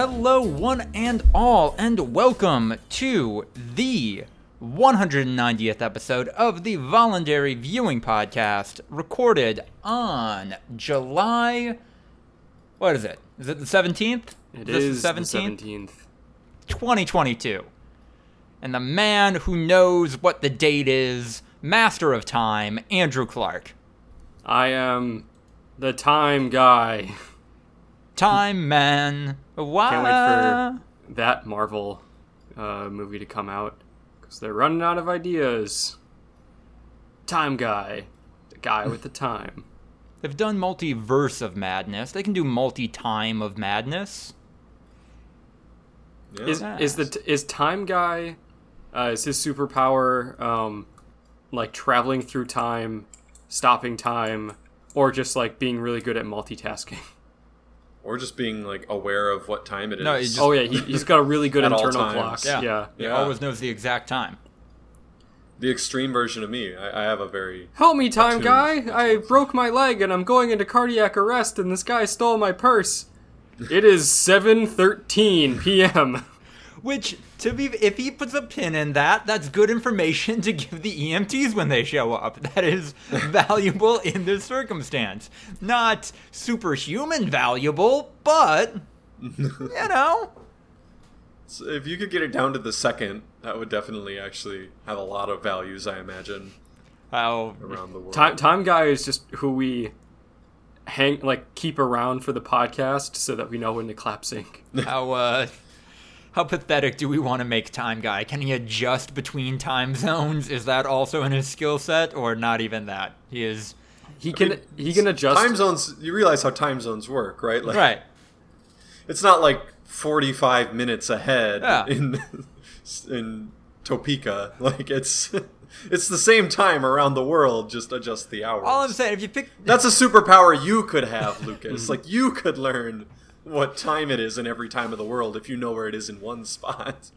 Hello, one and all, and welcome to the 190th episode of the Voluntary Viewing Podcast, recorded on July. What is it? Is it the 17th? It This is the the 17th. 2022. And the man who knows what the date is, master of time, Andrew Clark. I am the time guy. Time man. Wow. Can't wait for that Marvel uh, movie to come out because they're running out of ideas. Time guy, the guy with the time. They've done multiverse of madness. They can do multi-time of madness. Yeah. Is is the t- is time guy? Uh, is his superpower um, like traveling through time, stopping time, or just like being really good at multitasking? or just being like aware of what time it is. No, it just- oh yeah, he, he's got a really good internal clock. Yeah. yeah. He Yeah. always knows the exact time. the extreme version of me. I, I have a very Help me, time guy! I broke my leg and I'm going into cardiac arrest and this guy stole my purse. It is 7:13 p.m. Which, to be, if he puts a pin in that, that's good information to give the EMTs when they show up. That is valuable in this circumstance. Not superhuman valuable, but you know, So if you could get it down to the second, that would definitely actually have a lot of values. I imagine how around the world. Time time guy is just who we hang like keep around for the podcast so that we know when to clap sync. how uh, how pathetic do we want to make Time Guy? Can he adjust between time zones? Is that also in his skill set, or not even that? He is He can mean, he can adjust time zones. You realize how time zones work, right? Like, right. It's not like forty-five minutes ahead Yeah. in in Topeka. Like it's it's the same time around the world. Just adjust the hours. All I'm saying, if you pick That's a superpower you could have, Lucas. like you could learn what time it is in every time of the world if you know where it is in one spot.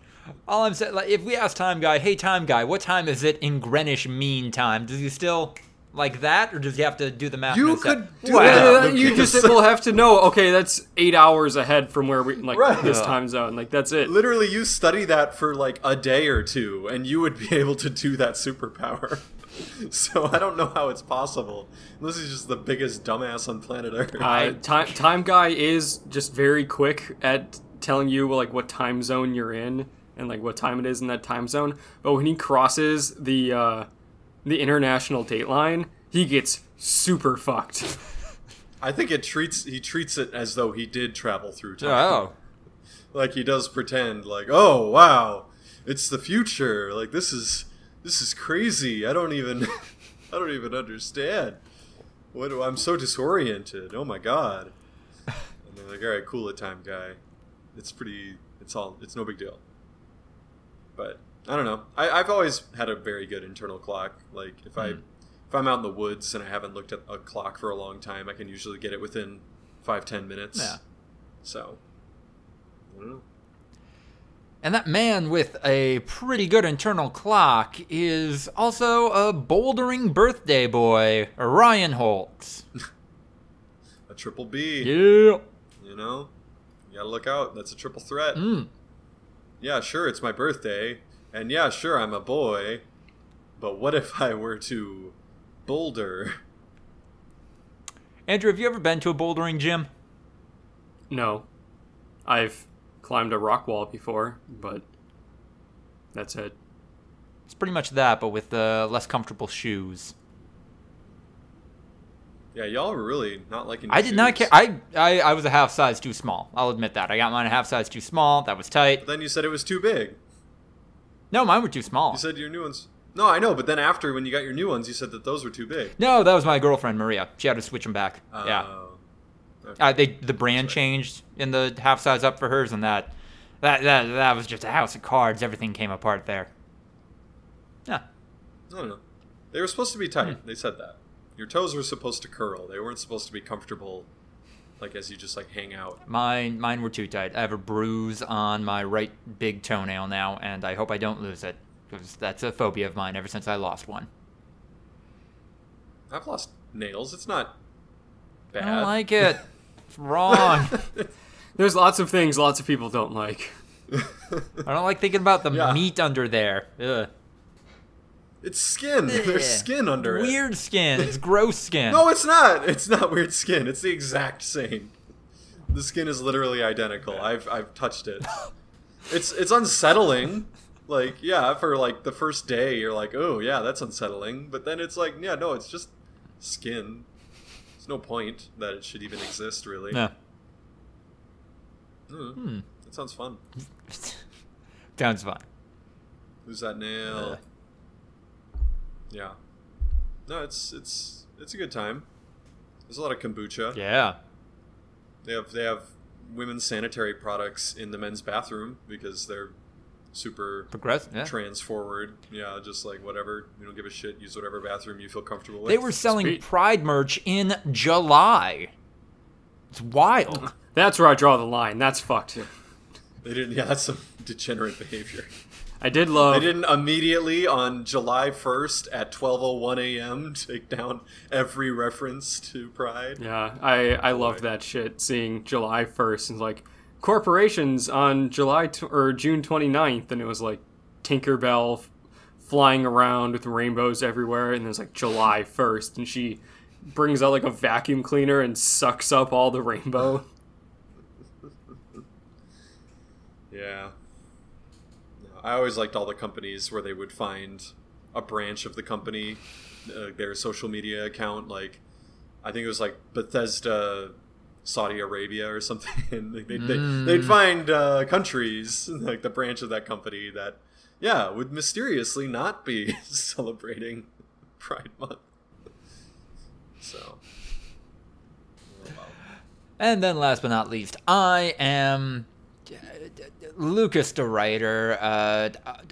All I'm saying, like, if we ask Time Guy, hey Time Guy, what time is it in Greenwich Mean Time? Does he still like that, or does he have to do the math? You in his could do Well, that. You just will have to know. Okay, that's eight hours ahead from where we like Right. this time zone. Like that's it. Literally, you study that for like a day or two, and you would be able to do that superpower. so I don't know how it's possible. This is just the biggest dumbass on planet Earth. Uh, time time guy is just very quick at telling you like what time zone you're in and like what time it is in that time zone. But when he crosses the uh, the international date line, he gets super fucked. I think it treats he treats it as though he did travel through time. Oh, like he does pretend like oh wow it's the future like this is this is crazy. I don't even i don't even understand. What do i'm so disoriented. Oh my god. And they're like all right cool it time guy. It's pretty it's all it's no big deal. But i don't know. I, i've always had a very good internal clock. Like if i hmm. if i'm out in the woods and i haven't looked at a clock for a long time i can usually get it within five ten minutes. Yeah. so i don't know and that man with a pretty good internal clock is also a bouldering birthday boy, Ryan Holtz. a triple B. Yeah. You know, you gotta look out. That's a triple threat. Mm. Yeah, sure, it's my birthday, and yeah, sure, I'm a boy. But what if I were to boulder? Andrew, have you ever been to a bouldering gym? No, I've climbed a rock wall before, but that's it. It's pretty much that, but with uh, less comfortable shoes. Yeah, y'all were really not liking. I your did not care. I, I I was a half size too small. I'll admit that. I got mine a half size too small. That was tight. But then you said it was too big. No, mine were too small. You said your new ones. No, I know, but then after when you got your new ones, you said that those were too big. No, that was my girlfriend Maria. She had to switch them back. yeah. Okay. Uh, they the brand changed in the half size up for hers, and that that that that was just a house of cards. Everything came apart there. Yeah. I don't know. They were supposed to be tight. Hmm. They said that. Your toes were supposed to curl. They weren't supposed to be comfortable, like as you just like hang out. Mine mine were too tight. I have a bruise on my right big toenail now, and I hope I don't lose it because that's a phobia of mine ever since I lost one. I've lost nails. It's not I bad. don't like it. It's wrong. There's lots of things lots of people don't like. I don't like thinking about the Yeah. meat under there. Ugh. It's skin. There's skin under it. Weird skin. It's gross skin. No, it's not. It's not weird skin. It's the exact same. The skin is literally identical. I've I've touched it. It's it's unsettling. Like yeah, for like the first day, you're like, oh yeah, that's unsettling. But then it's like, yeah, no, it's just skin. There's no point that it should even exist, really. No. Mm, Hmm. That sounds fun. Sounds fun. Who's that nail? Ugh. Yeah. No, it's it's it's a good time. There's a lot of kombucha. Yeah. They have they have women's sanitary products in the men's bathroom because they're super Progressive. Yeah. trans forward. Yeah, just like whatever. You don't give a shit. Use whatever bathroom you feel comfortable with. They were selling Sweet. Pride merch in July. It's wild. That's where I draw the line. That's fucked. They didn't. Yeah, that's some degenerate behavior. I did love. They didn't immediately on July 1st at 12:01 a.m. take down every reference to Pride. Yeah, I I loved that shit. Seeing July first and like corporations on July t- or June 29th, and it was like Tinkerbell f- flying around with rainbows everywhere, and there's like July first, and she brings out like a vacuum cleaner and sucks up all the rainbow. Yeah. I always liked all the companies where they would find a branch of the company, uh, their social media account. Like, I think it was like Bethesda, Saudi Arabia, or something. And they'd, Mm. they, they'd find uh, countries, like the branch of that company that, yeah, would mysteriously not be celebrating Pride Month. So. oh. And then last but not least, I am Lucas DeRuyter. Uh,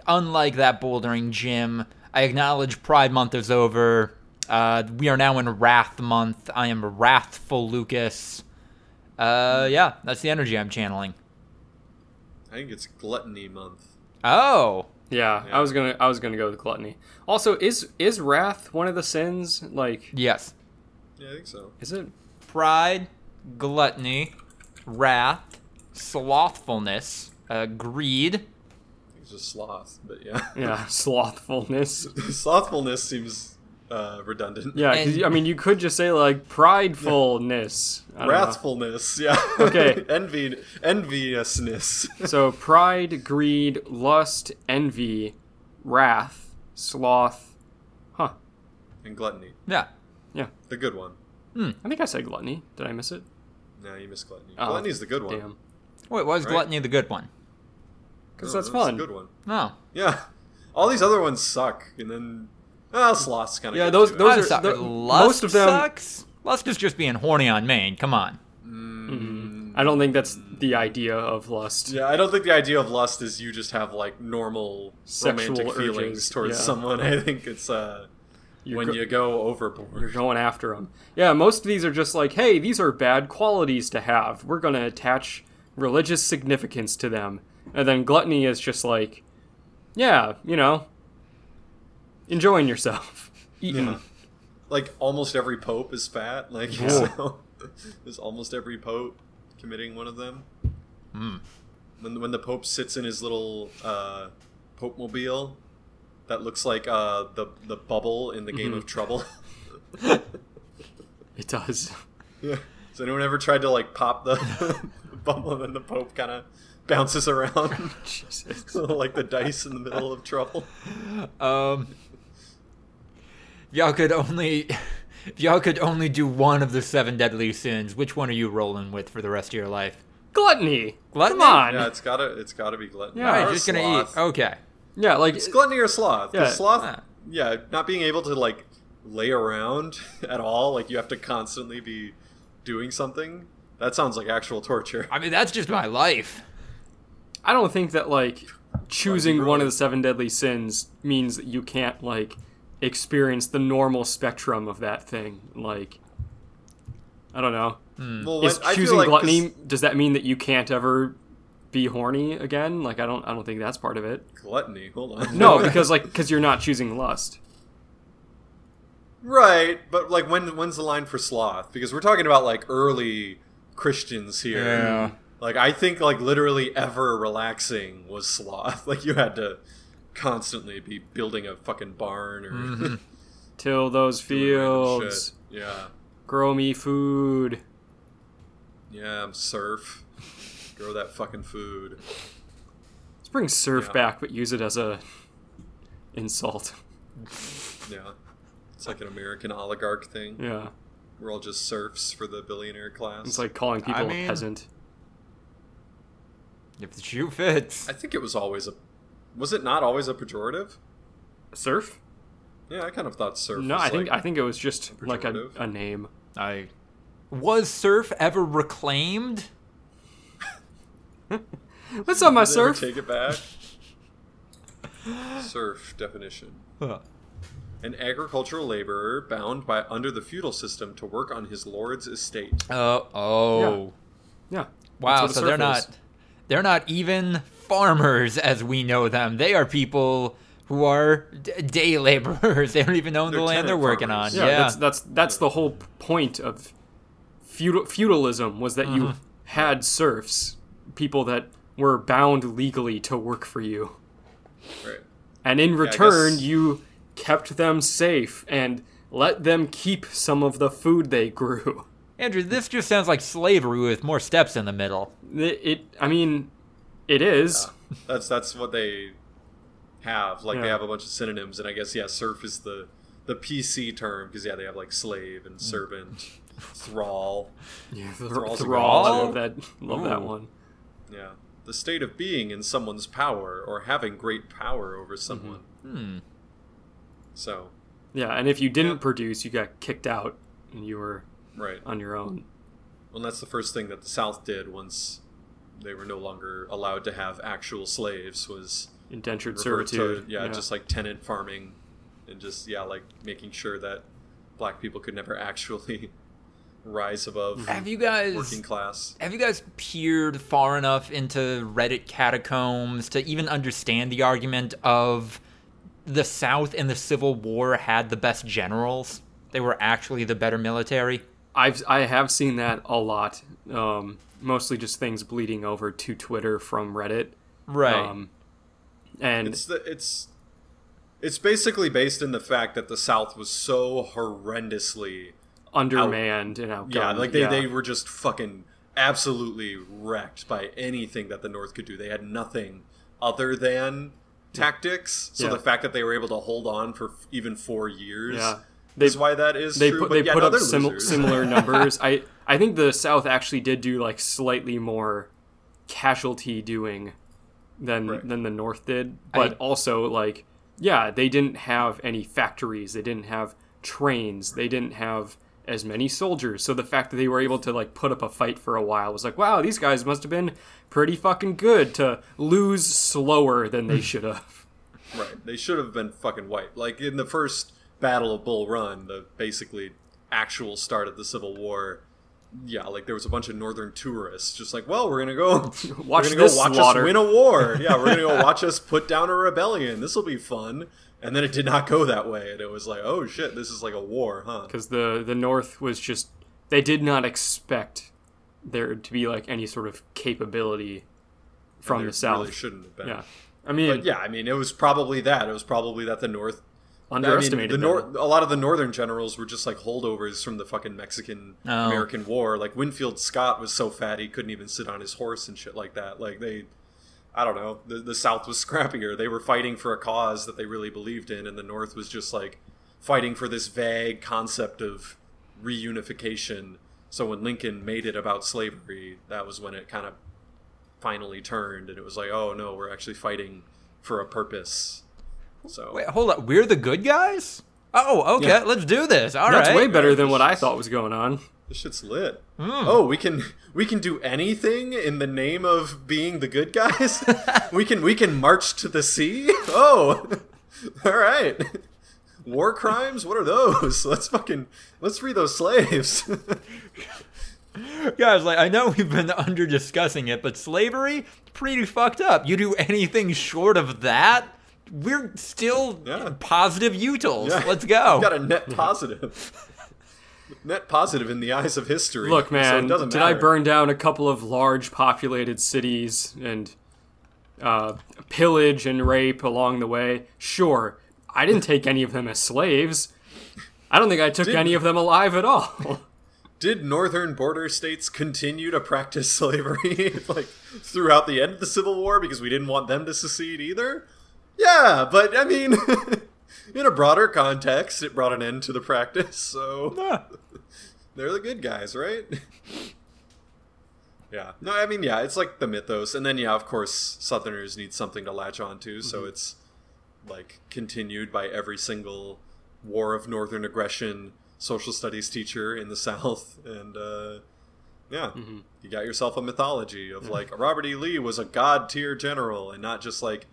unlike that bouldering gym, I acknowledge Pride Month is over. Uh, we are now in Wrath Month. I am wrathful Lucas. Uh, yeah, that's the energy I'm channeling. I think it's Gluttony Month. Oh, Yeah, Yeah. I was gonna I was gonna go with gluttony. Also, is is wrath one of the sins? Like, yes. Yeah, I think so. is it? Pride, gluttony, wrath, slothfulness, uh, greed. It's just sloth, but yeah. Yeah, slothfulness. Slothfulness seems uh, redundant. Yeah, 'cause, And- I mean, you could just say like pridefulness. I don't know. Wrathfulness, yeah. Okay. Envy, enviousness. So pride, greed, lust, envy, wrath, sloth. Huh. and gluttony. Yeah. Yeah. The good one. I think I said gluttony. Did I miss it? No, you missed gluttony. Oh, Gluttony's the good one. Damn. Wait, was Right. gluttony the good one? Because No, that's Oh, the fun. good one. No. Yeah. All these other ones suck, and then ah, sloth's kind of Yeah, those- those I'm are- sorry, the- lust most of them- sucks. Lust is just being horny on main. Come on. I don't think that's the idea of lust. Yeah, I don't think the idea of lust is you just have like normal Sexual romantic urges, feelings towards yeah. someone. I think it's uh, You're when go- you go overboard. You're going after them. Yeah, most of these are just like, hey, these are bad qualities to have. We're going to attach religious significance to them. And then gluttony is just like, yeah, you know, enjoying yourself. Eating. Yeah. Like almost every pope is fat. Like Yeah. so, is almost every pope committing one of them? Hmm. When when the pope sits in his little uh, pope mobile, that looks like uh, the the bubble in the game Mm-hmm. of Trouble. It does. yeah. Has anyone ever tried to like pop the, the bubble and then the pope kind of bounces around Jesus. like the dice in the middle of trouble? Um, if y'all could only, if y'all could only do one of the seven deadly sins, which one are you rolling with for the rest of your life? Gluttony. Gluttony? Come on. Yeah, Yeah, it's gotta it's gotta be gluttony. Yeah, All right, Or just gonna eat. Okay. Yeah, like, It's gluttony or sloth. Yeah. sloth, Ah. yeah, not being able to like lay around at all, like you have to constantly be doing something. That sounds like actual torture. I mean, that's just my life. I don't think that, like, choosing one of the seven deadly sins means that you can't, like, experience the normal spectrum of that thing. Like, I don't know. Hmm. Well, is I feel choosing like 'cause- gluttony does that mean that you can't ever be horny again like i don't i don't think that's part of it Gluttony. Hold on. no because like because you're not choosing lust right, but like when when's the line for sloth? Because we're talking about like early Christians here. Like I think like literally ever relaxing was sloth. Like you had to constantly be building a fucking barn or Mm-hmm. Till those fields. Yeah. Grow me food. Yeah, I'm serf. Grow that fucking food. Let's bring serf Yeah. back, but use it as a insult. Yeah. It's like an American oligarch thing. Yeah. We're all just serfs for the billionaire class. It's like calling people mean- a peasant. If the shoe fits. I think it was always a was it not always a pejorative? Serf? Yeah, I kind of thought serf No, was I think I think it was just like a, a name. I was serf ever reclaimed? What's up, my Did serf? Take it back. serf definition. Huh. An agricultural laborer bound by under the feudal system to work on his lord's estate. Oh, oh. Yeah. Wow, That's what a so they're serf not is. they're not even farmers as we know them. They are people who are d- day laborers. They don't even own the They're land they're working farmers. on. Yeah, Yeah. that's that's that's the whole point of feudal feudalism was that you Mm-hmm. had serfs, people that were bound legally to work for you, Right. and in return guess- you kept them safe and let them keep some of the food they grew. Andrew, this just sounds like slavery with more steps in the middle. It, it I mean, it is. That's that's what they have. Like they have a bunch of synonyms, and I guess yeah, serf is the the PC term because yeah, they have like slave and servant, thrall. Yeah, Thrall's a Thrall. I love that. Love that one. Yeah, the state of being in someone's power or having great power over Mm-hmm. someone. Hmm. So Yeah, and if you didn't Yeah. produce, you got kicked out, and you were right. on your own. Well, that's the first thing that the South did once they were no longer allowed to have actual slaves was Indentured servitude. to yeah, just like tenant farming and just yeah like making sure that black people could never actually rise above mhm. Have you guys working class Have you guys peered far enough into Reddit catacombs to even understand the argument of the South in the Civil War had the best generals? They were actually the better military. I've I have seen that a lot. Um, mostly just things bleeding over to Twitter from Reddit. Right. Um, and it's the it's it's basically based in the fact that the south was so horrendously undermanned and outgunned. yeah like they, yeah. they were just fucking absolutely wrecked by anything that the north could do they had nothing other than tactics so Yeah. the fact that they were able to hold on for f- even four years Yeah. Is why that is they true put but they yeah, put no, up they're sim- similar numbers. I I think the South actually did do like slightly more casualty doing than Right. than the North did, but I- also like yeah, they didn't have any factories, they didn't have trains, they didn't have as many soldiers. So the fact that they were able to like put up a fight for a while was like, wow, these guys must have been pretty fucking good to lose slower than they should have. Right. They should have been fucking wiped. Like in the first Battle of Bull Run, the basically actual start of the Civil War. Yeah, like there was a bunch of northern tourists just like, well, we're gonna go Watch we're gonna this go watch slaughter. us win a war. Yeah, we're gonna go watch us put down a rebellion. This will be fun. And then it did not go that way, and it was like, oh shit, this is like a war, huh? because the the North was just they did not expect there to be like any sort of capability from the South. really shouldn't have been. yeah, I mean, But yeah, I mean, it was probably that. It was probably that the North I mean, underestimated the them. nor- a lot of the northern generals were just like holdovers from the fucking Mexican Oh. American War. Like Winfield Scott was so fat he couldn't even sit on his horse and shit like that. Like they, I don't know. The the South was scrappier. They were fighting for a cause that they really believed in, and the North was just like fighting for this vague concept of reunification. So when Lincoln made it about slavery, that was when it kind of finally turned, and it was like, oh no, we're actually fighting for a purpose. So Wait, hold up. We're the good guys? Oh, okay. Yeah. Let's do this. All right. That's way better than what I thought was going on. This shit's lit. Hmm. Oh, we can we can do anything in the name of being the good guys. we can we can march to the sea. Oh, all right. War crimes? What are those? Let's fucking let's free those slaves. Guys, like I know we've been under discussing it, but slavery pretty fucked up. You do anything short of that, we're still Yeah. positive utils. Yeah. Let's go. Got a net positive. net positive in the eyes of history. Look, man, it doesn't did I burn down a couple of large populated cities and uh, pillage and rape along the way? Sure. I didn't take any of them as slaves. I don't think I took Did- any of them alive at all. Did northern border states continue to practice slavery like throughout the end of the Civil War because we didn't want them to secede either? Yeah, but I mean, in a broader context, it brought an end to the practice. So Yeah. they're the good guys, right? yeah. No, I mean, yeah, it's like the mythos, and then yeah, of course, Southerners need something to latch onto, so mm-hmm. it's like continued by every single war of northern aggression social studies teacher in the South, and uh, yeah, mm-hmm. you got yourself a mythology of mm-hmm. like Robert E. Lee was a god tier general, and not just like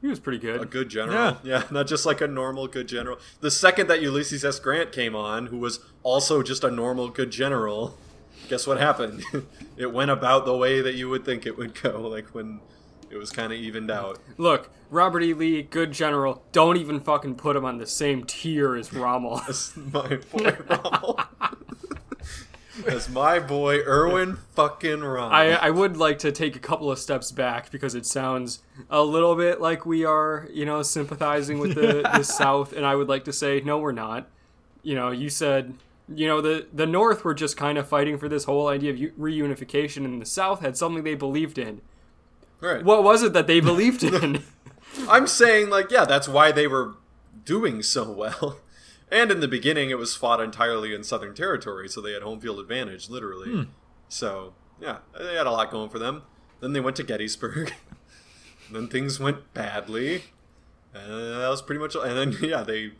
he was pretty good. a good. general. Yeah. yeah, not just like a normal good general. The second that Ulysses S. Grant came on, who was also just a normal good general, guess what happened? it went about the way that you would think it would go, like when it was kind of evened out. Look, Robert E. Lee, good general. Don't even fucking put him on the same tier as Rommel. As my boy Rommel. As my boy Erwin fucking Rommel. I, I would like to take a couple of steps back because it sounds a little bit like we are, you know, sympathizing with the, the South, and I would like to say, no, we're not. You know, you said, you know, the, the North were just kind of fighting for this whole idea of reunification, and the South had something they believed in. right. What was it that they believed in? I'm saying, like, yeah, that's why they were doing so well. And in the beginning, it was fought entirely in Southern territory, so they had home field advantage, literally. Hmm. So, yeah, they had a lot going for them. Then they went to Gettysburg. then things went badly. And that was pretty much. And then, yeah, they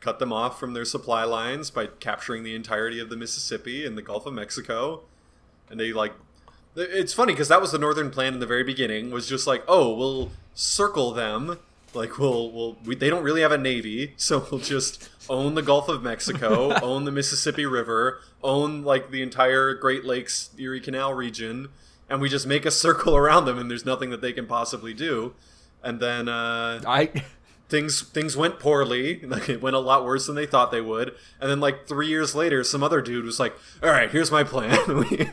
cut them off from their supply lines by capturing the entirety of the Mississippi and the Gulf of Mexico. And they, like, it's funny because that was the northern plan in the very beginning was just like oh we'll circle them like we'll we'll we, they don't really have a navy so we'll just own the gulf of mexico own the mississippi river own like the entire great lakes erie canal region and we just make a circle around them and there's nothing that they can possibly do and then uh I things things went poorly. Like it went a lot worse than they thought they would. And then like three years later, some other dude was like, "All right, here's my plan. we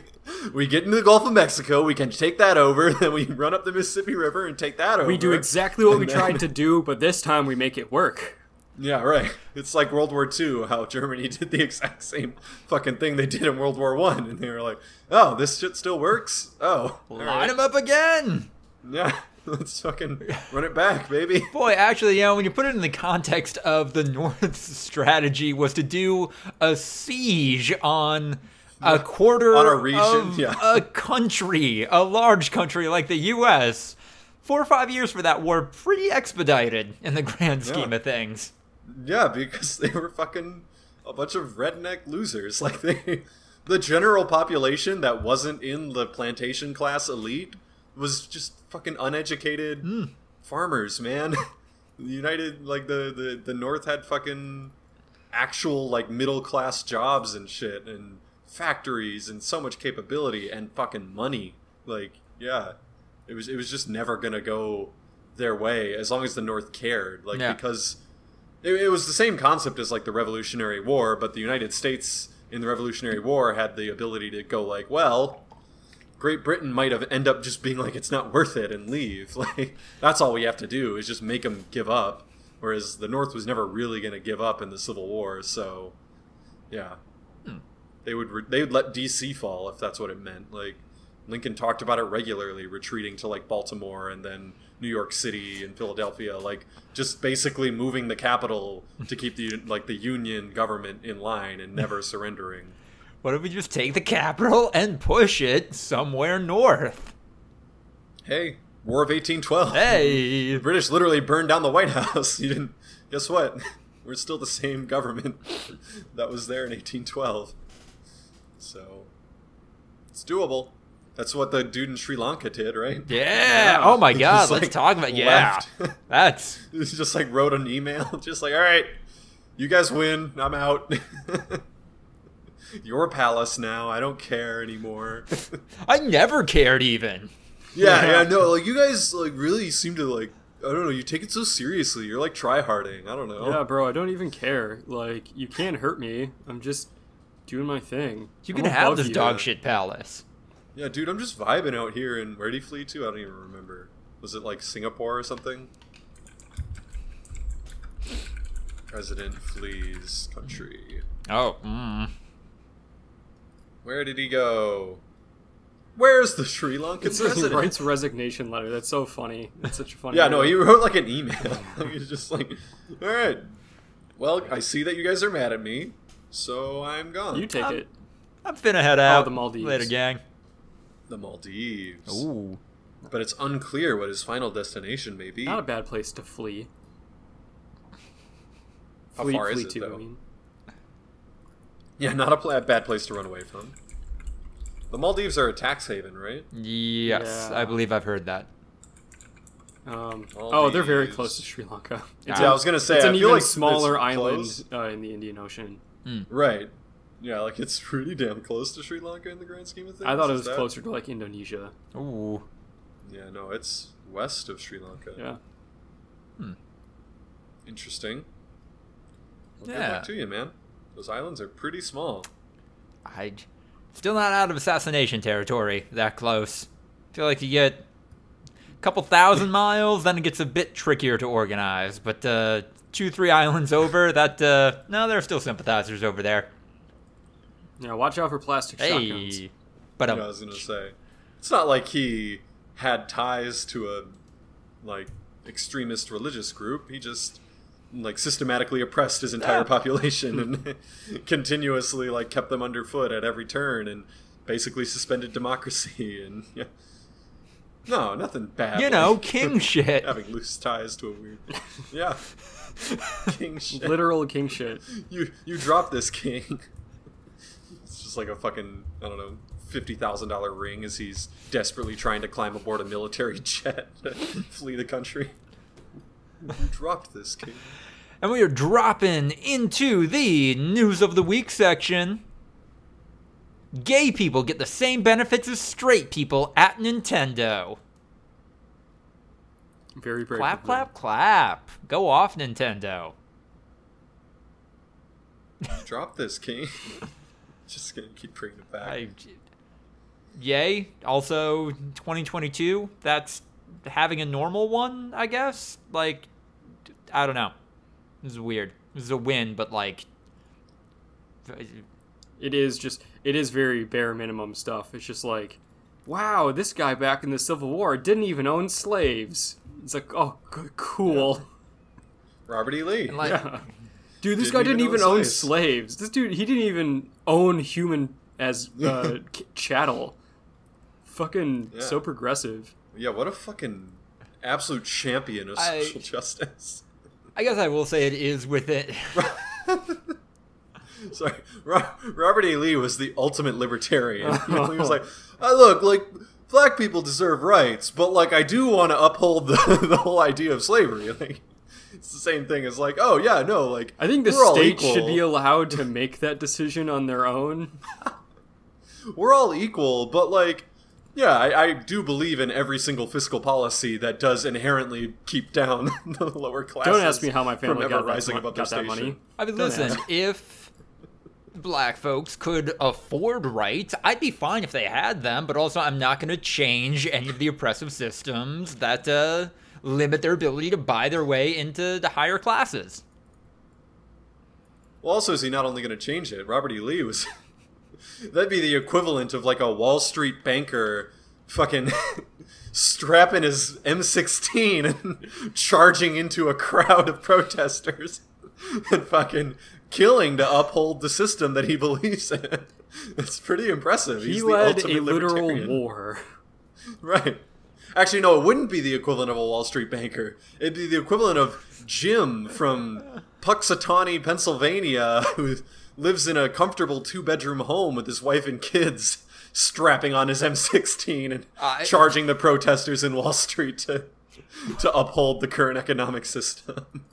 we get into the Gulf of Mexico. We can take that over. Then we run up the Mississippi River and take that over. we do exactly what we then- tried to do, but this time we make it work. Yeah, right. It's like World War II, how Germany did the exact same fucking thing they did in World War One, and they were like, "Oh, this shit still works. Oh, line right. them up again. yeah." Let's fucking run it back, baby. Boy, actually, you know, when you put it in the context of the North's strategy was to do a siege on a quarter On a region, of yeah. a country, a large country like the U.S. Four or five years for that war, pretty expedited in the grand scheme Yeah. of things. Yeah, because they were fucking a bunch of redneck losers. Like they, the general population that wasn't in the plantation class elite was just fucking uneducated hmm. farmers, man. The United, like the the the North had fucking actual like middle class jobs and shit and factories and so much capability and fucking money. Like, yeah, it was it was just never gonna go their way as long as the North cared. Like Yeah. because it, it was the same concept as like the Revolutionary War, but the United States in the Revolutionary War had the ability to go like, well, Great Britain might have end up just being like, it's not worth it and leave. Like that's all we have to do is just make them give up. Whereas the North was never really going to give up in the Civil War, so yeah, hmm. they would re- they would let DC fall if that's what it meant. Like Lincoln talked about it regularly, retreating to like Baltimore and then New York City and Philadelphia, like just basically moving the capital to keep the like the Union government in line and never surrendering. What if we just take the capital and push it somewhere north? Hey, War of 1812. Hey, The British literally burned down the White House. You didn't. Guess what? We're still the same government that was there in 1812. So it's doable. That's what the dude in Sri Lanka did, right? yeah. Oh my He God, just, let's like, talk about yeah. left. That's He just like wrote an email, just like, all right, you guys win. I'm out. Your palace now. I don't care anymore. I never cared even. yeah, Yeah. yeah, no, like you guys like really seem to like I don't know, you take it so seriously. You're like try harding. I don't know. Yeah, bro, I don't even care. Like, you can't hurt me. I'm just doing my thing. You can have above this you. dog shit palace. Yeah, dude, I'm just vibing out here. And where did he flee to? I don't even remember. Was it like Singapore or something? President flees country. Oh, mm. Where did he go? Where's the Sri Lankan It's he president? writes a resignation letter. That's so funny. That's such a funny. Yeah, no, he wrote like an email. he was just like, "All right, well, I see that you guys are mad at me, so I'm gone." You take Um, it. I'm finna head out. the Maldives. Later, gang. The Maldives, Ooh. but it's unclear what his final destination may be. Not a bad place to flee. How flee, far flee is it to, though? I mean. Yeah, not a pla- bad place to run away from. The Maldives are a tax haven, right? Yes, Yeah. I believe I've heard that. Um, oh, they're very close to Sri Lanka. Yeah, a- I was gonna say, it's I an feel even like smaller island uh, in the Indian Ocean. Right. Yeah, like it's pretty damn close to Sri Lanka in the grand scheme of things. I thought it was that- closer to like Indonesia. Ooh. Yeah, no, it's west of Sri Lanka. Yeah. Interesting. Well, Good Yeah. luck to you, man. Those islands are pretty small. I still not out of assassination territory. That close. Feel like you get a couple thousand miles, then it gets a bit trickier to organize. But uh, two, three islands over, that uh, no, there are still sympathizers over there. Yeah, watch out for plastic shotguns. Hey, but You um, know, I was gonna say, it's not like he had ties to a like extremist religious group. He just like systematically oppressed his entire population and continuously like kept them underfoot at every turn and basically suspended democracy and yeah. No, nothing bad. you know, king shit. having loose ties to a weird. Yeah, king shit. Literal king shit. You you drop this king. It's just like a fucking I don't know fifty thousand dollar ring as he's desperately trying to climb aboard a military jet to flee the country. You dropped this king. And we are dropping into the news of the week section. Gay people get the same benefits as straight people at Nintendo. Very brave. Clap, of clap, clap. Go off, Nintendo. Drop this king. just gonna keep bringing it back. I, yay. Also, 2022, that's having a normal one, I guess. Like, I don't know. This is weird. This is a win, but like, It is just it is very bare minimum stuff. It's just like, wow, this guy back in the Civil War didn't even own slaves. It's like, oh, c- cool. Robert E. Lee. and like, Yeah. Dude, this Didn't guy didn't even even own own slaves. slaves. This dude, he didn't even own human as uh, chattel. Fucking Yeah. so progressive. yeah, what a fucking absolute champion of I- social justice. I guess I will say it is with it. Sorry, Ro- Robert E. Lee was the ultimate libertarian. You know, he was like, "I look like black people deserve rights, but like I do want to uphold the, the whole idea of slavery." Like, it's the same thing as like, "Oh yeah, no, like I think the we're all state should be allowed to make that decision on their own. we're all equal, but like." Yeah, I, I do believe in every single fiscal policy that does inherently keep down the lower classes. Don't ask me how my family ever got, that, rising mo- above their got that money. I mean, Don't listen, ask. if black folks could afford rights, I'd be fine if they had them, but also I'm not going to change any of the oppressive systems that uh, limit their ability to buy their way into the higher classes. Well, also, is he not only going to change it? Robert E. Lee was. That'd be the equivalent of like a Wall Street banker fucking strapping his M16 and charging into a crowd of protesters and fucking killing to uphold the system that he believes in. It's pretty impressive. He He's the led ultimate a literal war. Right. Actually, no, it wouldn't be the equivalent of a Wall Street banker. It'd be the equivalent of Jim from Punxsutawney, Pennsylvania, who lives in a comfortable two bedroom home with his wife and kids, strapping on his M16 and I- charging the protesters in Wall Street to, to uphold the current economic system.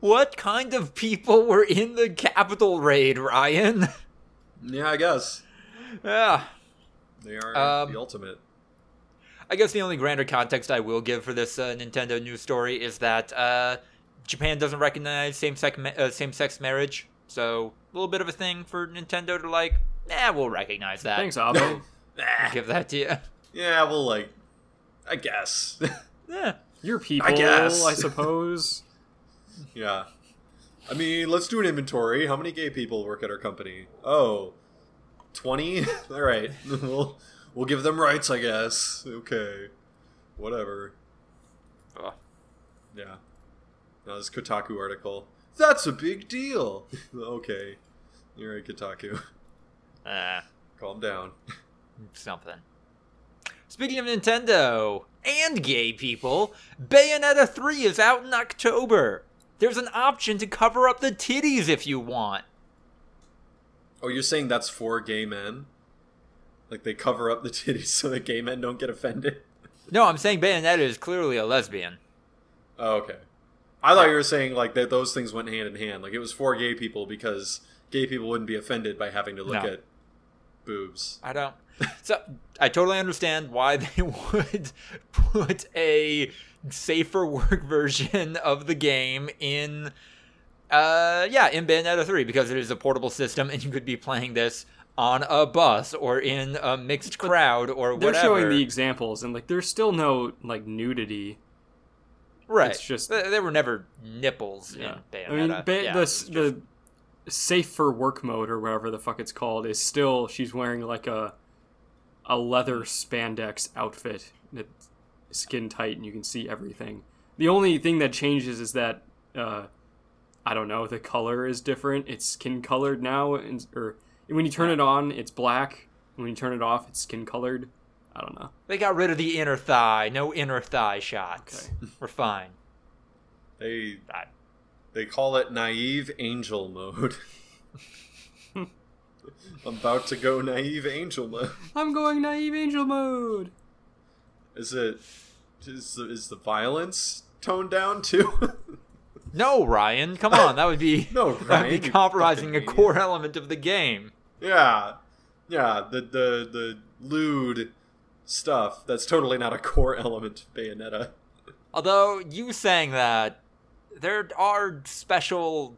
What kind of people were in the Capitol raid, Ryan? yeah, I guess. yeah. They are Um, the ultimate. I guess the only grander context I will give for this uh, Nintendo news story is that uh, Japan doesn't recognize same-sex ma- uh, same-sex marriage So a little bit of a thing for Nintendo to like, eh, we'll recognize that. Thanks, Abe. Nah. Give that to you. Yeah, well, like, I guess. Yeah. You're people, I, guess. I suppose. yeah. I mean, let's do an inventory. How many gay people work at our company? Oh, 20? All right. we'll, we'll give them rights, I guess. Okay. Whatever. Ugh. Yeah. Now, this Kotaku article. That's a big deal. okay. You're right, Kotaku. Uh, Calm down. something. Speaking of Nintendo and gay people, Bayonetta 3 is out in October. There's an option to cover up the titties if you want. Oh, you're saying that's for gay men? Like they cover up the titties so that gay men don't get offended? No, I'm saying Bayonetta is clearly a lesbian. Oh, okay. I thought you were saying like that those things went hand in hand. Like it was for gay people because gay people wouldn't be offended by having to look No. at boobs. I don't. So I totally understand why they would put a safer work version of the game in, uh, yeah, in Bayonetta 3 because it is a portable system and you could be playing this on a bus or in a mixed crowd or whatever. They're showing the examples, and like, there's still no like nudity. right. it's just- Th- there were never nipples Yeah. I mean, ba- Yeah, the just- the safe for work mode or whatever the fuck it's called is still she's wearing like a a leather spandex outfit that's skin tight and you can see everything. The only thing that changes is that uh, I don't know the color is different. It's skin colored now, and, or when you turn it on, it's black. When you turn it off, it's skin colored. I don't know. they got rid of the inner thigh. No inner thigh shots. We're fine. They I- they call it naive angel mode. I'm about to go naive angel mode. I'm going naive angel mode. Is it is the, is the violence toned down too? No, Ryan, come on. That would be No, that would Ryan, be compromising a fucking core element of the game. Yeah. Yeah, the the the lewd stuff. That's totally not a core element of Bayonetta. Although you saying that there are special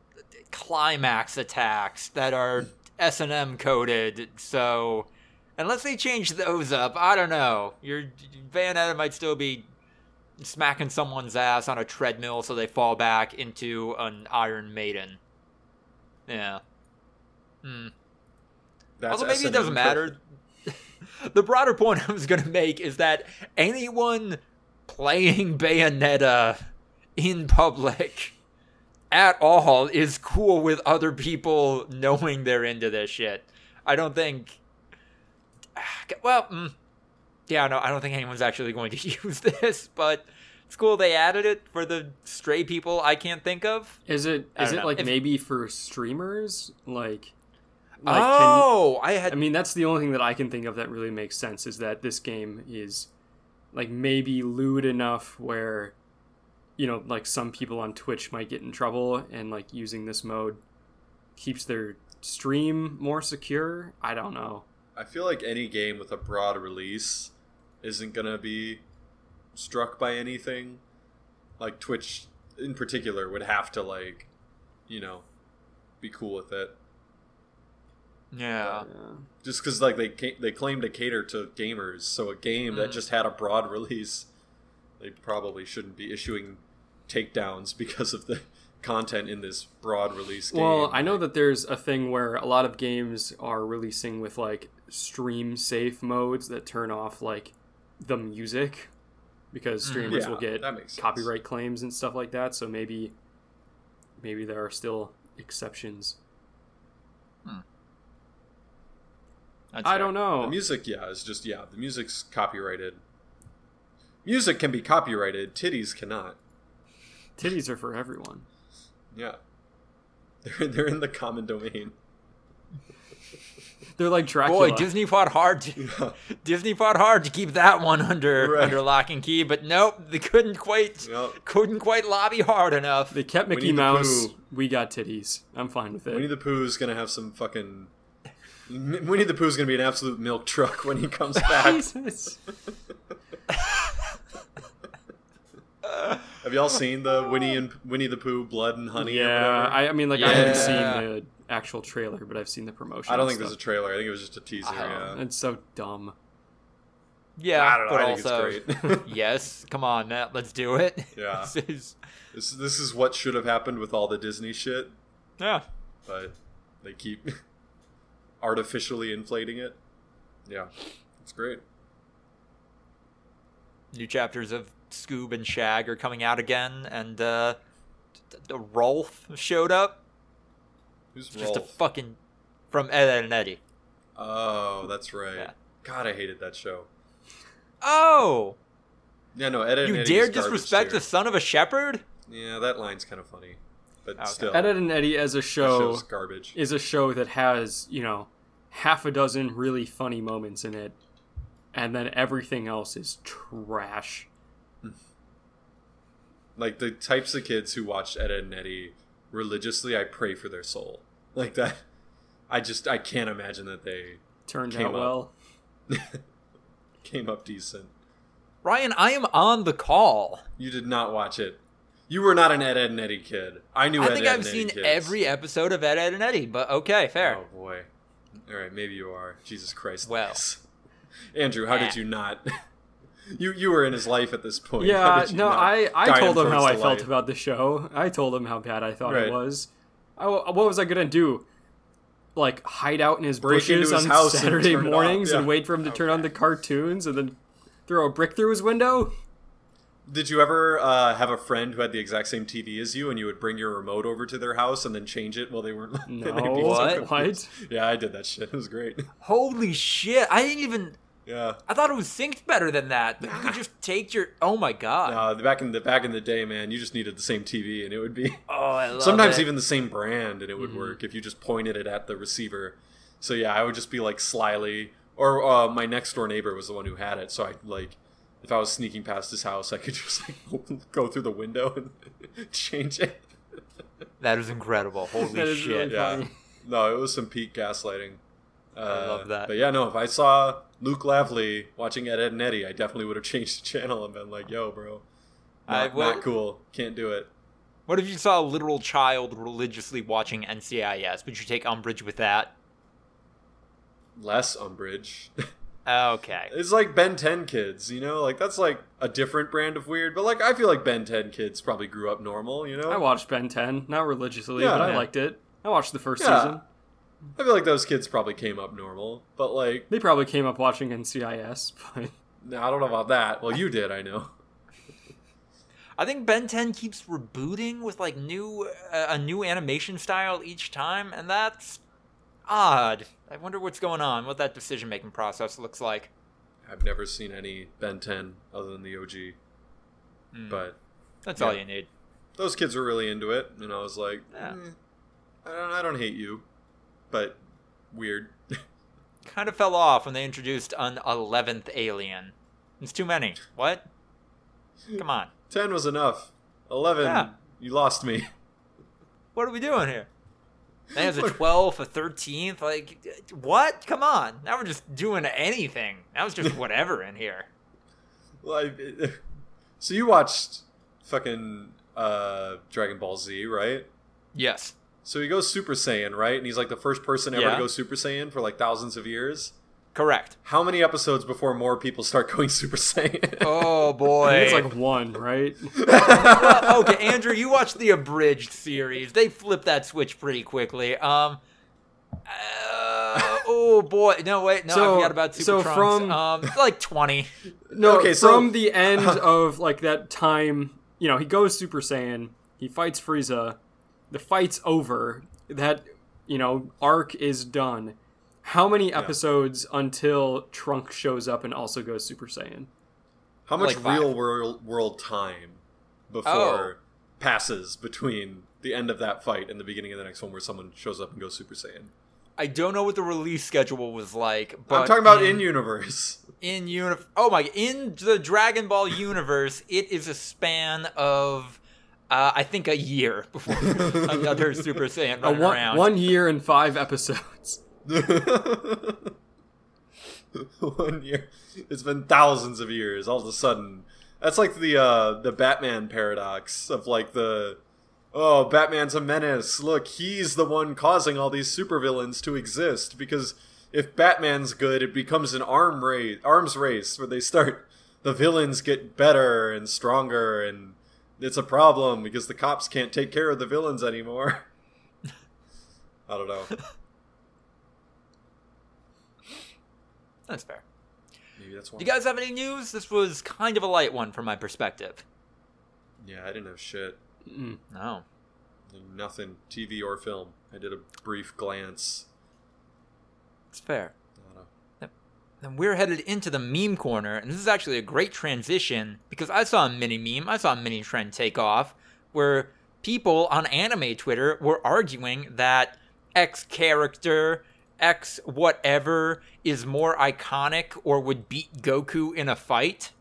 climax attacks that are S and M coded, so unless they change those up, I don't know. Your Bayonetta might still be smacking someone's ass on a treadmill so they fall back into an Iron Maiden. Yeah. Hmm. That's Although maybe it doesn't matter. the broader point I was going to make is that anyone playing Bayonetta in public at all is cool with other people knowing they're into this shit. I don't think. Well, mm, yeah, no, I don't think anyone's actually going to use this, but it's cool they added it for the stray people I can't think of. Is it I is don't it know. like If- maybe for streamers? Like, like can you- oh, I had I mean, that's the only thing that I can think of that really makes sense is that this game is like maybe lewd enough where you know, like some people on Twitch might get in trouble and like using this mode keeps their stream more secure. I don't know. I feel like any game with a broad release isn't gonna be struck by anything. Like Twitch, in particular, would have to like, you know, be cool with it. Yeah. Yeah. Just because like they ca- they claim to cater to gamers, so a game that Mm. just had a broad release, they probably shouldn't be issuing takedowns because of the content in this broad release game. Well, I know that there's a thing where a lot of games are releasing with like stream safe modes that turn off like the music because streamers Yeah, will get that makes sense. copyright claims and stuff like that. So maybe maybe there are still exceptions. That's I fair. don't know. The music, yeah, is just yeah. The music's copyrighted. Music can be copyrighted. Titties cannot. Titties are for everyone. Yeah, they're they're in the common domain. They're like Dracula. Boy, Disney fought hard. To, Disney fought hard to keep that one under Right. under lock and key, but nope, they couldn't quite Yep. couldn't quite lobby hard enough. They kept Mickey Winnie Mouse. We got titties. I'm fine with it. Winnie it. the Pooh's gonna have some fucking. Winnie the Pooh's gonna be an absolute milk truck when he comes back. Jesus. have y'all seen the Winnie and Winnie the Pooh Blood and Honey? Yeah. I, I mean, like I haven't seen the actual trailer, but I've seen the promotion. I don't and think there's a trailer. I think it was just a teaser. Oh, yeah. It's so dumb. Yeah, I don't know. but I think also, it's great. yes, come on, Matt, let's do it. Yeah. This is- this this is what should have happened with all the Disney shit, yeah. but they keep artificially inflating it. Yeah, it's great. New chapters of Scoob and Shag are coming out again, and uh, d- d- Rolf showed up. Who's It's just a fucking from Ed, Edd n Eddy. oh, that's right. Yeah. God, I hated that show. Oh, Yeah, no, Ed, Ed and you Eddie dare disrespect too. the son of a shepherd? Yeah, that line's kind of funny, but Okay. still, Ed, Edd n Eddy as a show show's garbage. is a show that has you know half a dozen really funny moments in it, and then everything else is trash. like the types of kids who watched Ed, Edd n Eddy religiously, I pray for their soul. Like that, I just I can't imagine that they Turned Came out up. well. came up decent. Ryan, I am on the call. You did not watch it. You were not an Ed, Edd n Eddy kid. I knew. I Ed, think Ed I've and Eddie seen kids. every episode of Ed, Edd n Eddy, but okay, fair. Oh boy. All right, maybe you are. Jesus Christ. Well. Yes. Andrew, how Yeah. did ah. you not? you you were in his life at this point. Yeah, no, I, I told him how I the felt light? about the show. I told him how bad I thought Right. it was. I, what was I gonna do? Like hide out in his Break bushes his on house and Saturday turn it off, mornings and wait for him to turn on the cartoons and then throw a brick through his window? Did you ever uh, have a friend who had the exact same TV as you, and you would bring your remote over to their house and then change it while they weren't? No, so What? Yeah, I did that shit. It was great. Holy shit! I didn't even. Yeah. I thought it was synced better than that. But you could just take your. Oh my god. Uh, back in the back in the day, man, you just needed the same TV, and it would be oh, I love sometimes it. even the same brand, and it would work if you just pointed it at the receiver. So yeah, I would just be like slyly, or uh, my next door neighbor was the one who had it, so I like. If I was sneaking past his house, I could just like go through the window and change it. That is incredible. Holy That is shit. really Yeah. funny. No, it was some peak gaslighting. Uh, I love that. But yeah, no, if I saw Luke Lavely watching Ed, Edd n Eddy, I definitely would have changed the channel and been like, "Yo, bro, I not, will- not cool. Can't do it." What if you saw a literal child religiously watching NCIS? Would you take umbrage with that? Less umbrage. Okay. it's like Ben 10 kids, you know? Like that's like a different brand of weird, but like I feel like Ben 10 kids probably grew up normal, you know? I watched Ben 10, not religiously, Yeah. but I Yeah. liked it. I watched the first Yeah. season. I feel like those kids probably came up normal, but like They probably came up watching NCIS, but no, I don't know about that. Well, you did, I know. I think Ben 10 keeps rebooting with like new uh, a new animation style each time, and that's odd. I wonder what's going on, what that decision making process looks like. I've never seen any Ben 10 other than the OG, Hmm. but That's Yeah. all you need. those kids were really into it, and I was like, Yeah. "Eh, I don't, I don't hate you, but weird. Kind of fell off when they introduced an eleventh alien. It's too many. What? Come on. Ten was enough. Eleven, Yeah. you lost me. What are we doing here? Then was a 12th, a 13th. Like, what? Come on. Now we're just doing anything. That was just whatever in here. Like, so you watched fucking uh, Dragon Ball Z, right? Yes. So he goes Super Saiyan, right? And he's like the first person ever Yeah. to go Super Saiyan for like thousands of years. Correct. How many episodes before more people start going Super Saiyan? Oh, I boy. think it's like one, right? well, okay, Andrew, you watched the abridged series. They flip that switch pretty quickly. Um. uh, oh boy! No wait, no, I So- forgot about Super so Trunks. from- um, like twenty. No, Okay, so- from the end of like that time, you know, he goes Super Saiyan, he fights Frieza, the fight's over, that you know, arc is done. How many episodes until Trunk shows up and also goes Super Saiyan? How much Like real world world time before passes between the end of that fight and the beginning of the next one where someone shows up and goes Super Saiyan? I don't know what the release schedule was like, but I'm talking about in universe. in uni- Oh my! In the Dragon Ball universe, it is a span of. Uh, I think a year before another Super Saiyan A one, around. one year and five episodes. One year. It's been thousands of years. All of a sudden, that's like the uh, the Batman paradox of like the oh, Batman's a menace. Look, he's the one causing all these supervillains to exist because if Batman's good, it becomes an arm race, arms race where they start the villains get better and stronger and it's a problem because the cops can't take care of the villains anymore. I don't know. That's fair. Maybe that's why. Do you guys have any news? This was kind of a light one from my perspective. Yeah, I didn't have shit. No. Nothing, TV or film. I did a brief glance. It's fair. I don't. And we're headed into the meme corner, and this is actually a great transition because I saw a mini meme, I saw a mini trend take off where people on anime Twitter were arguing that X character, X whatever is more iconic or would beat Goku in a fight.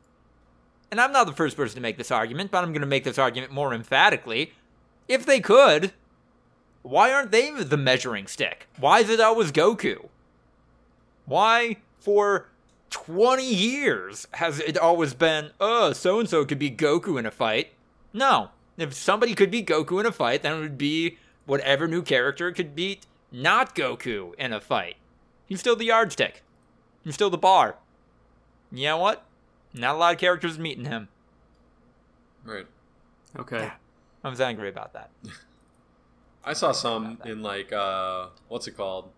And I'm not the first person to make this argument, but I'm going to make this argument more emphatically. If they could, why aren't they the measuring stick? Why is it always Goku? Why, for 20 years, has it always been, oh, so and so could be Goku in a fight? No. If somebody could beat Goku in a fight, then it would be whatever new character could beat not Goku in a fight. He's still the yardstick. He's still the bar. You know what? Not a lot of characters meeting him. Right. Okay. I was angry about that. I saw some in like uh what's it called?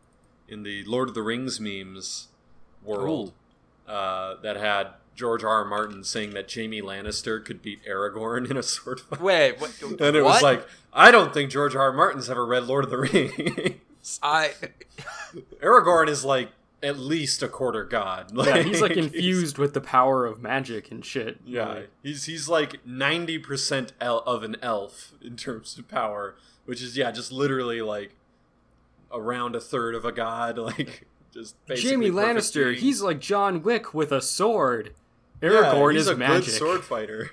In the Lord of the Rings memes world uh that had George R. R. Martin saying that Jaime Lannister could beat Aragorn in a sword fight. Wait, what? and it what? was like, I don't think George R. R. Martin's ever read Lord of the Rings. I. Aragorn is like at least a quarter god. Yeah, he's like infused with the power of magic and shit. Yeah, Like, he's he's like ninety percent el- of an elf in terms of power, which is yeah, just literally like around a third of a god. Like just basically Jaime Lannister, being. he's like John Wick with a sword. Yeah, Aragorn he's is a magic. good sword fighter.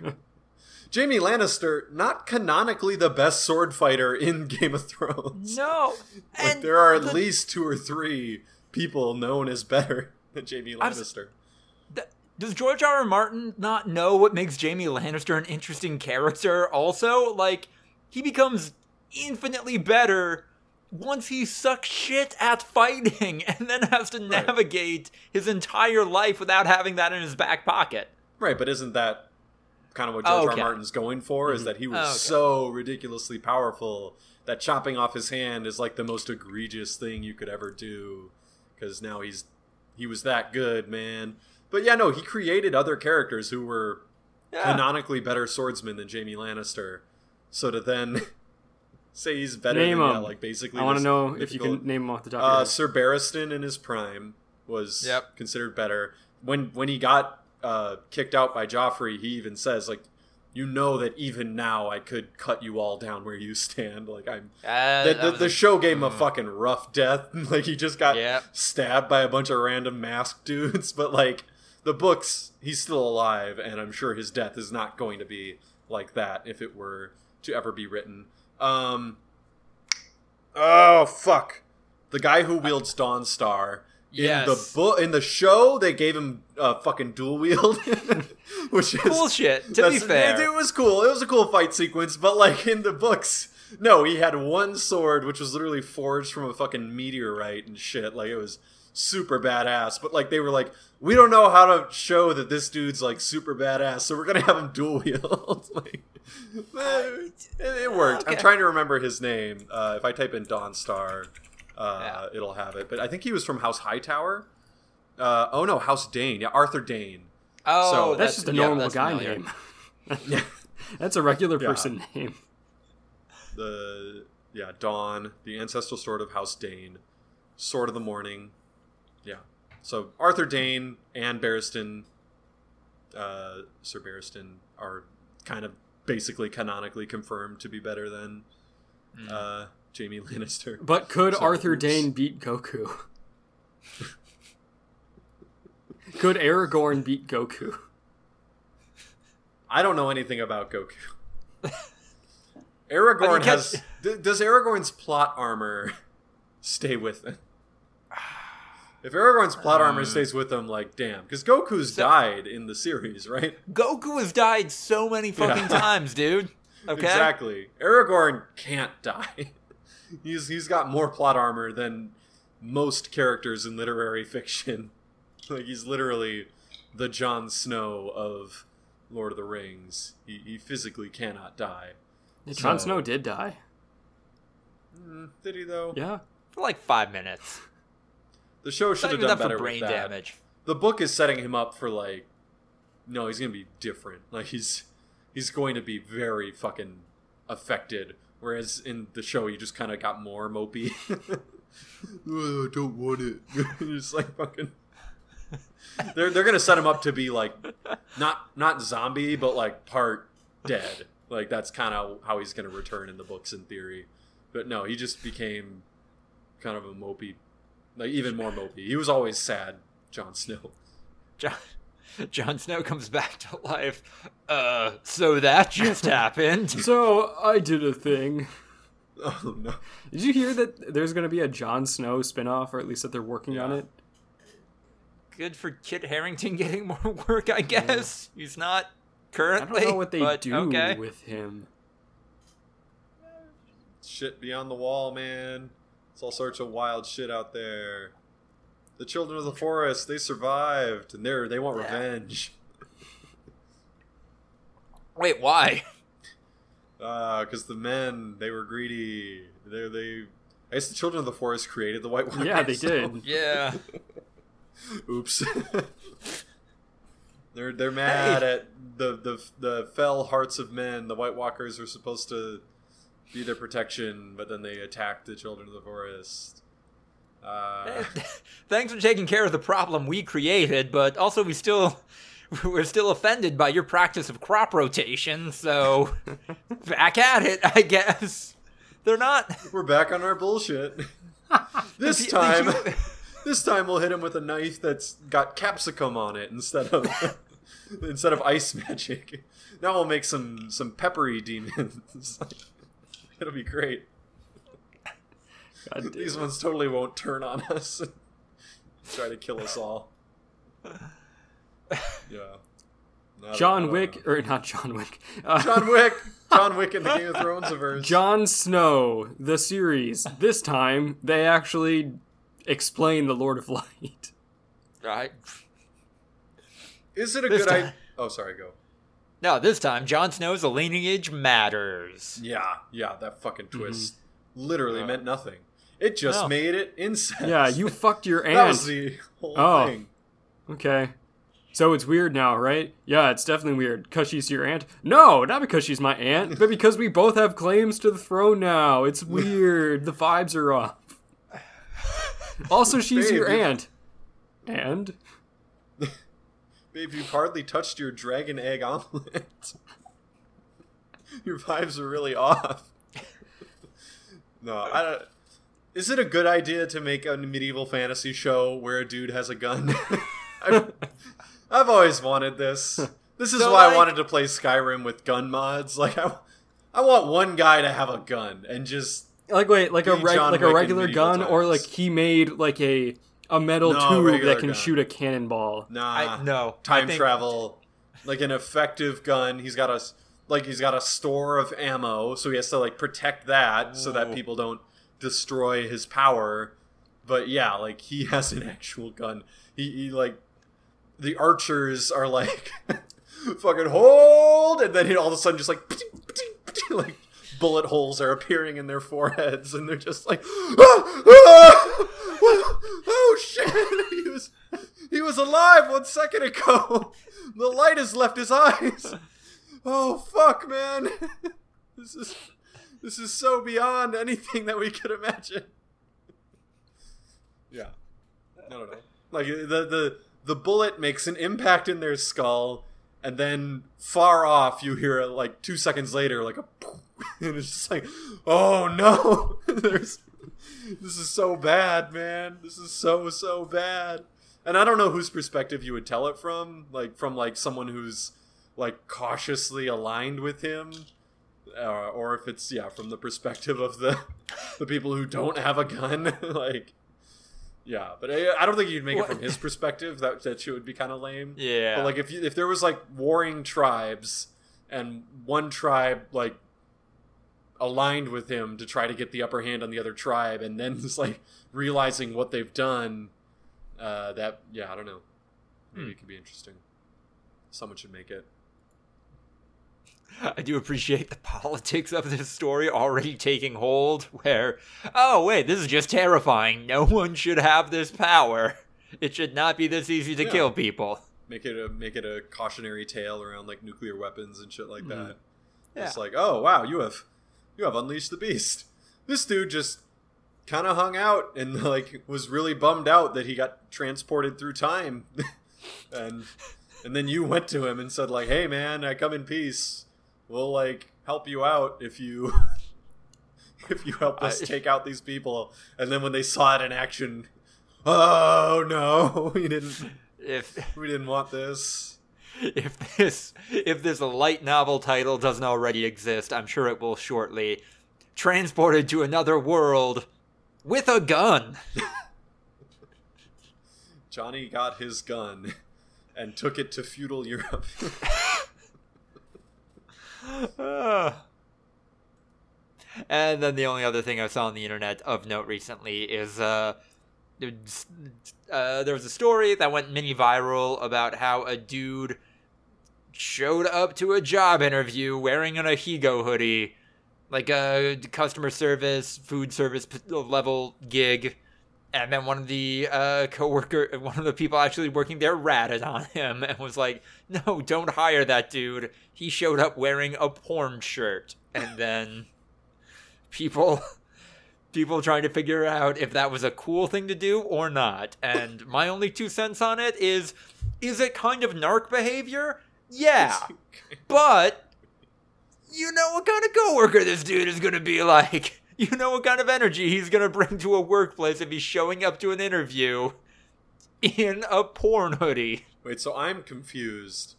Jaime Lannister, not canonically the best sword fighter in Game of Thrones. No. Like there are at the- least two or three people known as better than Jaime Lannister. Th- Does George R. R. Martin not know what makes Jaime Lannister an interesting character? Also, like, he becomes infinitely better once he sucks shit at fighting and then has to Right. navigate his entire life without having that in his back pocket. Right, but isn't that kind of what George R. okay. R. Martin's going for? Is that he was Oh, okay. so ridiculously powerful that chopping off his hand is like the most egregious thing you could ever do because now he's he was that good, man. But yeah, no, he created other characters who were Yeah. canonically better swordsmen than Jaime Lannister. So to then say he's better Name than yeah, 'em. like basically I want to this know if you can name them off the top of your uh, head. Sir Barristan in his prime was Yep. considered better. When when he got uh, kicked out by Joffrey, he even says like, "You know that even now I could cut you all down where you stand." Like I'm. Uh, The, the, the show gave him a fucking rough death. like he just got Yep. stabbed by a bunch of random masked dudes. But like the books, he's still alive, and I'm sure his death is not going to be like that if it were to ever be written. Um. Oh fuck! The guy who wields Dawnstar. In the book, in the show, they gave him uh, fucking dual wield, which is Cool shit, to be fair. It, it was cool. It was a cool fight sequence, but like in the books, no, he had one sword which was literally forged from a fucking meteorite and shit. Like it was super badass. But like they were like, we don't know how to show that this dude's like super badass, so we're gonna have him dual wield. like, eh, it, it worked. I'm trying to remember his name. Uh, if I type in Dawnstar, uh, Yeah. it'll have it. But I think he was from House Hightower. Uh, oh no, House Dayne. Yeah, Arthur Dayne. Oh, So- that's just a normal that's guy familiar. name. Yeah. That's a regular Yeah. person name. the yeah Dawn, the ancestral sword of House Dayne, Sword of the Morning. Yeah. So Arthur Dayne and Barristan, uh, Sir Barristan, are kind of basically canonically confirmed to be better than Hmm. uh, Jaime Lannister. But could So, Arthur oops. Dayne beat Goku? could Aragorn beat Goku? I don't know anything about Goku. Aragorn has. d- does Aragorn's plot armor stay with him? If Aragorn's plot Um, armor stays with him, like, damn. Because Goku's died in the series, right? Goku has died so many fucking Yeah. times, dude. Okay. Exactly. Aragorn can't die. He's he's got more plot armor than most characters in literary fiction. Like he's literally the Jon Snow of Lord of the Rings. He, he physically cannot die. Jon So- Snow did die. Mm, did he though? Yeah. For like five minutes. The show should have even done enough for better brain with that. damage. The book is setting him up for like, no, he's gonna be different. Like he's he's going to be very fucking affected. Whereas in the show, you just kind of got more mopey. oh, I don't want it. You're just like fucking. They're they're gonna set him up to be like, not not zombie, but like part dead. Like that's kind of how he's gonna return in the books in theory. But no, he just became kind of a mopey, like even more mopey. He was always sad, Jon Snow. Jon, Jon Snow comes back to life. Uh, so that just happened. So I did a thing. Oh no. Did you hear that there's going to be a Jon Snow spinoff, or at least that they're working on it? Good for Kit Harington getting more work, I guess. He's not currently. I don't know what they do Okay. with him. Shit beyond the wall, man. It's all sorts of wild shit out there. The children of the forest, they survived, and they're they want Yeah. revenge. Wait, why? Ah, because the men they were greedy. They they. I guess the children of the forest created the White Walkers. Yeah, they so- did. Yeah. Oops. they're they're mad Hey. at the, the the fell hearts of men. The White Walkers were supposed to be their protection, but then they attacked the children of the forest. Uh, Thanks for taking care of the problem we created, but also we still we're still offended by your practice of crop rotation, so back at it, I guess. They're not we're back on our bullshit. this time, this time we'll hit him with a knife that's got capsicum on it instead of instead of ice magic. Now we'll make some some peppery demons. It'll be great. God damn These it. ones totally won't turn on us and try to kill us all. Yeah. Not- John uh, Wick, or not John Wick. Uh, John Wick. John Wick in the Game of Thrones verse. Jon Snow, the series. This time, they actually explain the Lord of Light. right. Is it a This good time- idea? Oh, sorry. Go. No, this time Jon Snow's lineage matters. Yeah, yeah. That fucking twist literally Yeah. meant nothing. It just No. made it incest. Yeah, you fucked your aunt. That was the whole Oh. thing. Okay. So it's weird now, right? Yeah, it's definitely weird. Because she's your aunt? No, not because she's my aunt, but because we both have claims to the throne now. It's weird. the vibes are off. Also, she's Babe, your you- aunt. And? Babe, you've hardly touched your dragon egg omelet. your vibes are really off. no, I don't. Is it a good idea to make a medieval fantasy show where a dude has a gun? I've, I've always wanted this. This is So, why like- I wanted to play Skyrim with gun mods. Like, I, I want one guy to have a gun and just Like wait, like a reg- like Wick a regular medieval gun, or like he made like a a metal No, tube regular that can gun. shoot a cannonball. nah. I no time think- travel, like an effective gun. He's got a like he's got a store of ammo, so he has to like protect that so that people don't destroy his power. But yeah, like he has an actual gun. He, he like the archers are like fucking hold, and then he all of a sudden just like like bullet holes are appearing in their foreheads, and they're just like, ah, ah, oh shit, he was he was alive one second ago. The light has left his eyes. Oh fuck, man. This is this is so beyond anything that we could imagine. Yeah. I don't know. Like the the the bullet makes an impact in their skull and then far off you hear it like 2 seconds later like a and it's just like, "Oh no." There's this is so bad, man. This is so so bad. And I don't know whose perspective you would tell it from, like from like someone who's like cautiously aligned with him, uh, or if it's yeah from the perspective of the the people who don't have a gun, like yeah. But I, I don't think you'd make it from his perspective. That that shit would be kind of lame. Yeah. But like if you, if there was like warring tribes and one tribe like aligned with him to try to get the upper hand on the other tribe, and then just like realizing what they've done. Uh, that yeah, I don't know. Maybe Hmm. it could be interesting. Someone should make it. I do appreciate the politics of this story already taking hold, where, oh, wait, this is just terrifying. No one should have this power. It should not be this easy to Yeah. kill people. Make it a make it a cautionary tale around like nuclear weapons and shit like hmm. that. Yeah. It's like, oh wow, you have you have unleashed the beast. This dude just kind of hung out and like was really bummed out that he got transported through time, and and then you went to him and said like, hey man, I come in peace. We'll like help you out if you if you help us I- take out these people. And then when they saw it in action, oh no, we didn't If we didn't want this. if this if this light novel title doesn't already exist, I'm sure it will shortly. Transported to another world with a gun. Johnny got his gun and took it to feudal Europe. And then the only other thing I saw on the internet of note recently is uh, uh, there was a story that went mini viral about how a dude showed up to a job interview wearing an Ahegao hoodie, like a customer service, food service level gig. And then one of the uh, coworker, one of the people actually working there, ratted on him and was like, "No, don't hire that dude. He showed up wearing a porn shirt." And then people, people trying to figure out if that was a cool thing to do or not. And my only two cents on it is, is it kind of narc behavior? Yeah, but you know what kind of coworker this dude is gonna be like. You know what kind of energy he's gonna bring to a workplace if he's showing up to an interview in a porn hoodie. Wait, so I'm confused.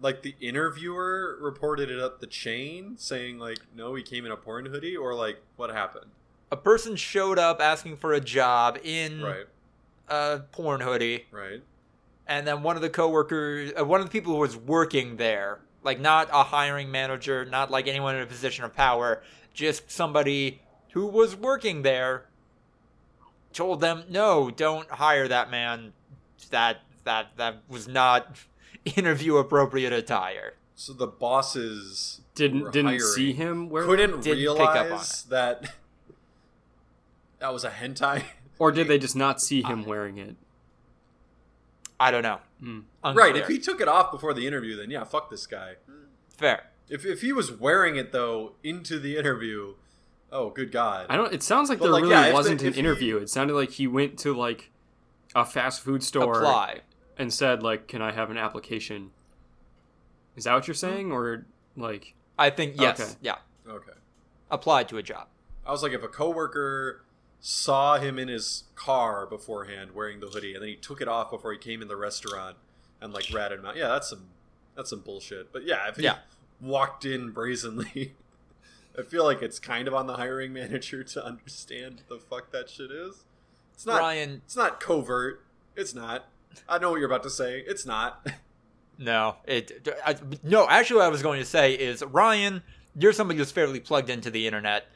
Like the interviewer reported it up the chain, saying like, "No, he came in a porn hoodie," or like, what happened? A person showed up asking for a job in Right, a porn hoodie, right. and then one of the coworkers, uh, one of the people who was working there, like not a hiring manager, not like anyone in a position of power, just somebody who was working there, told them, "No, don't hire that man. That that that was not interview appropriate attire." So the bosses Didn't didn't hiring. see him wear couldn't Didn't pick up on realize that that was a hentai. or did they just not see him wearing it? I don't know. Hmm. Right, if he took it off before the interview, then yeah, fuck this guy. fair. If if he was wearing it though into the interview, oh good god. I don't. It sounds like But, there like, really yeah, wasn't the- an if he- interview. It sounded like he went to like a fast food store Apply. and said like, "Can I have an application?" Is that what you're hmm. saying, or like? I think yes. Okay. Yeah. Okay. Applied to a job. I was like, if a coworker saw him in his car beforehand wearing the hoodie, and then he took it off before he came in the restaurant and like ratted him out. Yeah, that's some that's some bullshit. But yeah, if he Yeah. Walked in brazenly, I feel like it's kind of on the hiring manager to understand the fuck that shit is. It's not. Ryan, It's not covert. It's not. I know what you're about to say. It's not. no, it. I, no, actually, what I was going to say is Ryan, you're somebody who's fairly plugged into the internet.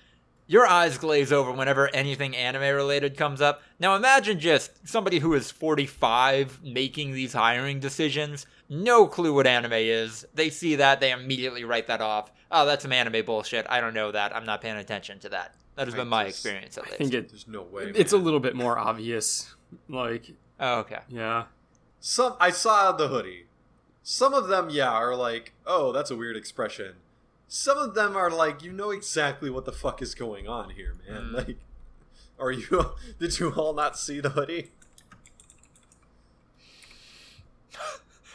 Your eyes glaze over whenever anything anime related comes up. Now imagine just somebody who is 45 making these hiring decisions, no clue what anime is. They see that, they immediately write that off. Oh, that's some anime bullshit. I don't know that. I'm not paying attention to that. That has I been my just- experience at least. I think it. There's no way. It's a little bit more obvious. Like, oh, okay. yeah, Some I saw the hoodie. Some of them, yeah, are like, oh, that's a weird expression. Some of them are like, you know exactly what the fuck is going on here, man. Mm. Like, are you? Did you all not see the hoodie?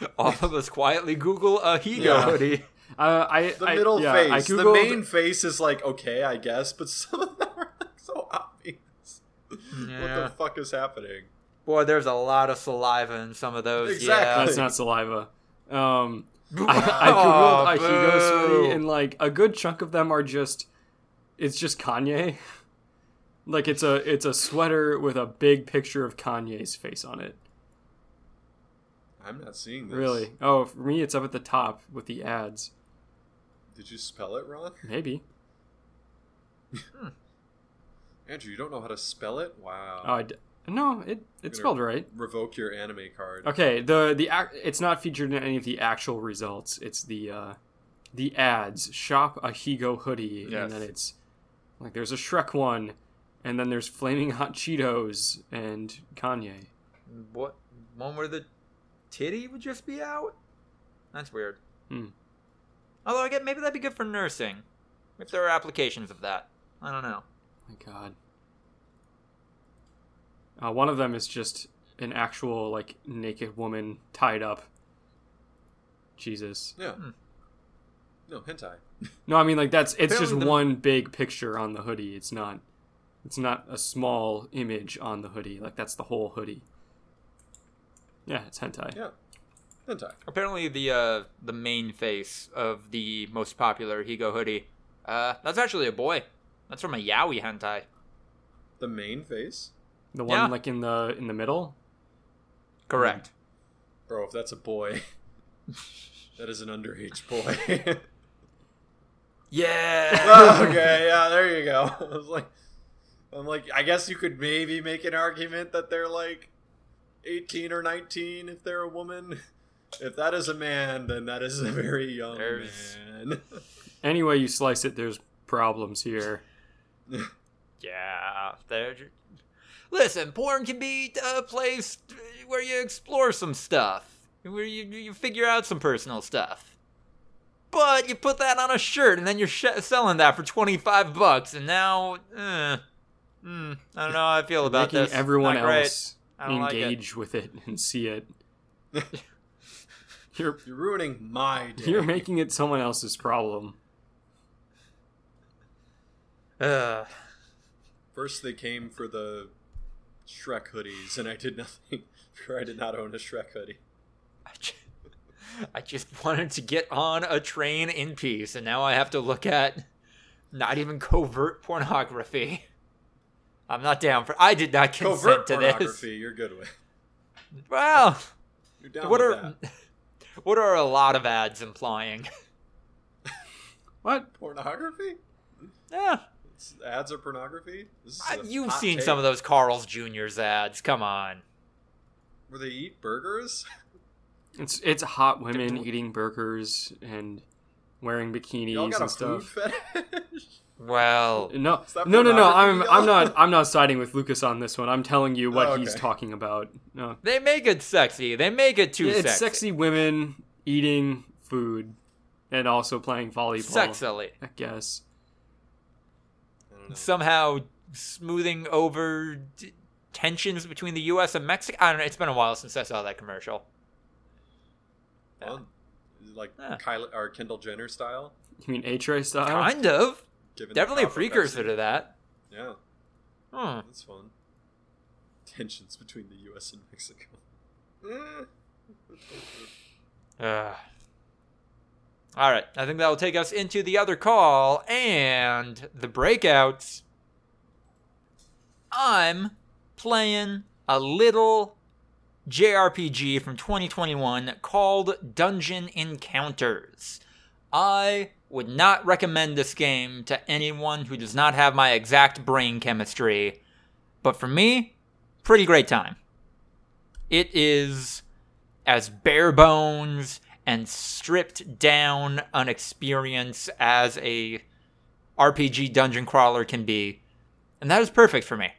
All of us quietly Google ahegao Yeah. hoodie. uh, I The I- middle yeah, I face, the main face is like, okay, I guess, but some of them are like so obvious. What the fuck is happening? Boy, there's a lot of saliva in some of those. Exactly. That's not saliva. Um, I, I googled Oh, Ahegao boo. hoodie, and like a good chunk of them are just. It's just Kanye. Like it's a it's a sweater with a big picture of Kanye's face on it. I'm not seeing this. Really? Oh, for me, it's up at the top with the ads. Did you spell it wrong? Maybe. Andrew, you don't know how to spell it? Wow. Oh, I d- no, it it's spelled right. Revoke your anime card. Okay, the the ac- it's not featured in any of the actual results. It's the uh, the ads. Shop ahegao hoodie, Yes. and then it's like there's a Shrek one, and then there's Flaming Hot Cheetos and Kanye. What one where the titty would just be out? That's weird. Hmm. Although I get maybe that'd be good for nursing, if there are applications of that. I don't know. My God. Uh, one of them is just an actual like naked woman tied up. Jesus. Yeah. Hmm. No, hentai. No, I mean like that's it's just the- one big picture on the hoodie. It's not it's not a small image on the hoodie. Like that's the whole hoodie. Yeah, it's hentai. Yeah. Hentai. Apparently, the uh, the main face of the most popular ahegao hoodie, uh, that's actually a boy. That's from a yaoi hentai. The main face? The one Yeah. like in the in the middle. Correct. Bro, if that's a boy, that is an underage boy. Yeah. oh, okay, yeah, there you go. I was like, I'm like, I guess you could maybe make an argument that they're like 18 or 19 if they're a woman. If that is a man, then that is a very young There's- man. Any way you slice it, there's problems here. yeah. They're... Listen, porn can be a place where you explore some stuff, where you you figure out some personal stuff. But you put that on a shirt, and then you're sh- selling that for twenty five bucks, and now, uh, mm, I don't know how I feel about Making this. everyone Not else I don't like it. engage with it and see it. you're You're ruining my day. you're making it someone else's problem. Ugh. First, they came for the Shrek hoodies, and I did nothing. For I did not own a Shrek hoodie. I ju- I just wanted to get on a train in peace, and now I have to look at not even covert pornography. I'm not down for. I did not consent Covert to pornography, you're good with. this. Well, You're down what with are that. what are a lot of ads implying? What? pornography? Yeah, It's- ads are pornography? This is I- a you've seen take. some of those Carl's Jr.'s ads. Come on. Where they eat burgers? It's it's hot women eating burgers and wearing Y'all bikinis got a and food stuff. Fetish? Well, No, no, no, no. I'm I'm not I'm not siding with Lucas on this one. I'm telling you what Oh, he's talking about. No, they make it sexy. They make it too it's sexy. sexy women eating food and also playing volleyball. Sexily. I guess. I don't know. somehow smoothing over d- tensions between the U.S. and Mexico. I don't know. It's been a while since I saw that commercial. Fun. Is Like Yeah. Kylie or Kendall Jenner style? You mean A Tray style? Kind of. Definitely a precursor to that. Yeah, Hmm. that's fun. Tensions between the U.S. and Mexico. Uh. All right. I think that will take us into the other call and the breakouts. I'm playing a little JRPG from 2021 called Dungeon Encounters. I would not recommend this game to anyone who does not have my exact brain chemistry, but for me, pretty great time. It is as bare bones and stripped down an experience as a RPG dungeon crawler can be. And that is perfect for me.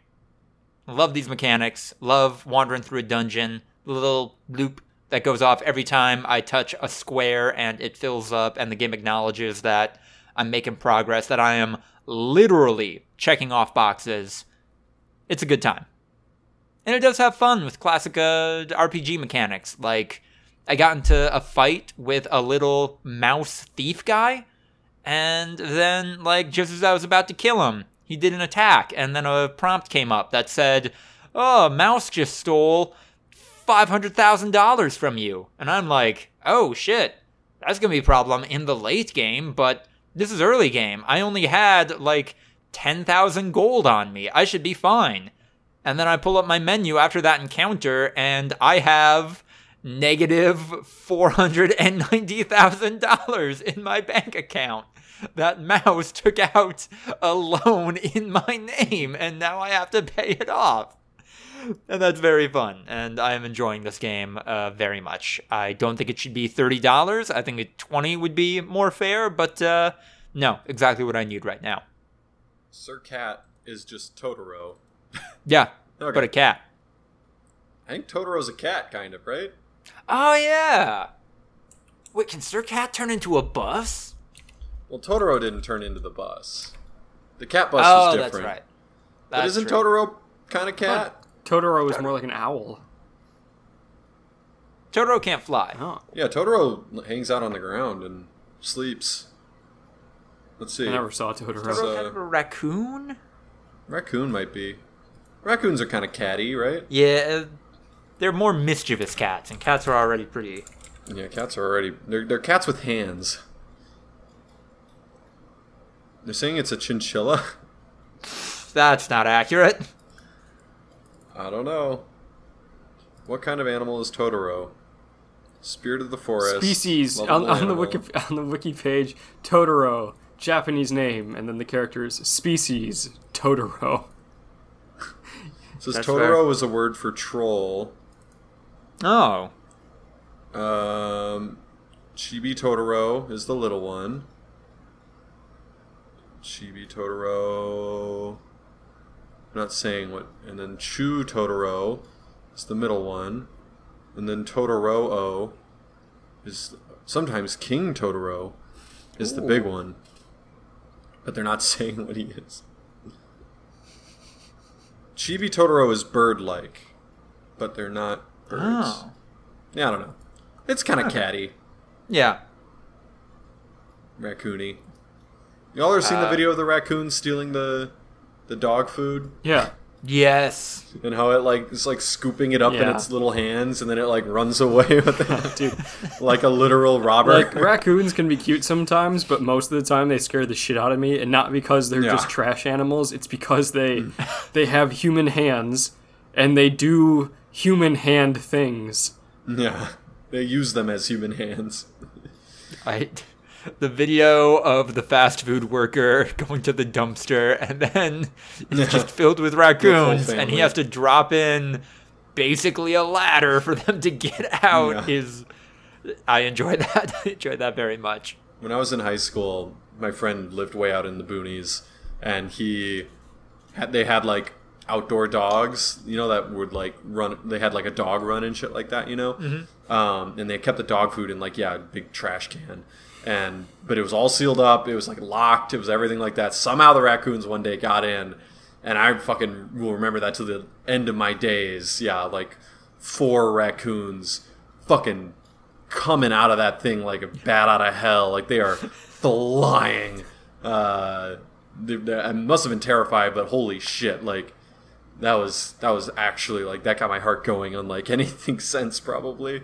Love these mechanics. Love wandering through a dungeon. Little loop that goes off every time I touch a square and it fills up, and the game acknowledges that I'm making progress, that I am literally checking off boxes. It's a good time. And it does have fun with classic uh, RPG mechanics. Like, I got into a fight with a little mouse thief guy, and then, like, just as I was about to kill him, he did an attack, and then a prompt came up that said, Oh, mouse just stole $500,000 from you. And I'm like, Oh shit, that's gonna be a problem in the late game, but this is early game. I only had, like, 10,000 gold on me. I should be fine. And then I pull up my menu after that encounter, and I have negative $490,000 in my bank account. that mouse took out a loan in my name and now I have to pay it off. And that's very fun, and I am enjoying this game uh, very much. I don't think it should be thirty dollars. I think twenty would be more fair, but uh, no, exactly what I need right now. Sir Cat is just Totoro. Yeah, Okay. but a cat. I think Totoro's a cat, kind of, right? Oh yeah. Wait, can Sir Cat turn into a bus? Well, Totoro didn't turn into the bus. The cat bus oh, is that's different. right. But That's isn't true. Totoro kind of cat? Totoro is more like an owl. Totoro can't fly. Oh, Yeah, Totoro hangs out on the ground and sleeps. Let's see. I never saw Totoro. Totoro So- kind of a raccoon? Raccoon might be. Raccoons are kind of catty, right? Yeah, uh, they're more mischievous cats, and cats are already pretty. Yeah, cats are already. They're, they're cats with hands. They're saying it's a chinchilla. That's not accurate. I don't know. What kind of animal is Totoro? Spirit of the forest. Species on, on the wiki on the wiki page. Totoro, Japanese name, and then the characters species Totoro. It says That's Totoro fair. is a word for troll. Oh. Um, Chibi Totoro is the little one. Chibi Totoro. I'm not saying what. And then Chu Totoro is the middle one. And then Totoro O is sometimes King Totoro is the big one. But they're not saying what he is. Chibi Totoro is bird like, but they're not birds. Oh. Yeah, I don't know. It's kind of catty, Yeah. raccoony. Y'all ever seen the Uh, video of the raccoon stealing the the dog food Yeah, Yes. and how it like is like scooping it up in its little hands and then it like runs away with it dude. like a literal robber. Like raccoons can be cute sometimes, but most of the time they scare the shit out of me, and not because they're Yeah. just trash animals. It's because they they have human hands and they do human hand things. yeah, they use them as human hands. I, the video of the fast food worker going to the dumpster and then it's just filled with raccoons and he has to drop in basically a ladder for them to get out Yeah. is I enjoy that. I enjoy that very much. When I was in high school, my friend lived way out in the boonies, and he had they had like outdoor dogs, you know, that would like run. They had like a dog run and shit like that, you know. Um, and they kept the dog food in like yeah, a big trash can, and but it was all sealed up. It was like locked. It was everything like that. Somehow the raccoons one day got in, and I fucking will remember that to the end of my days. Yeah, like four raccoons, fucking coming out of that thing like a bat out of hell. Like they are flying. Uh, they, they- I must have been terrified, but holy shit! Like that was that was actually like that got my heart going unlike anything since probably.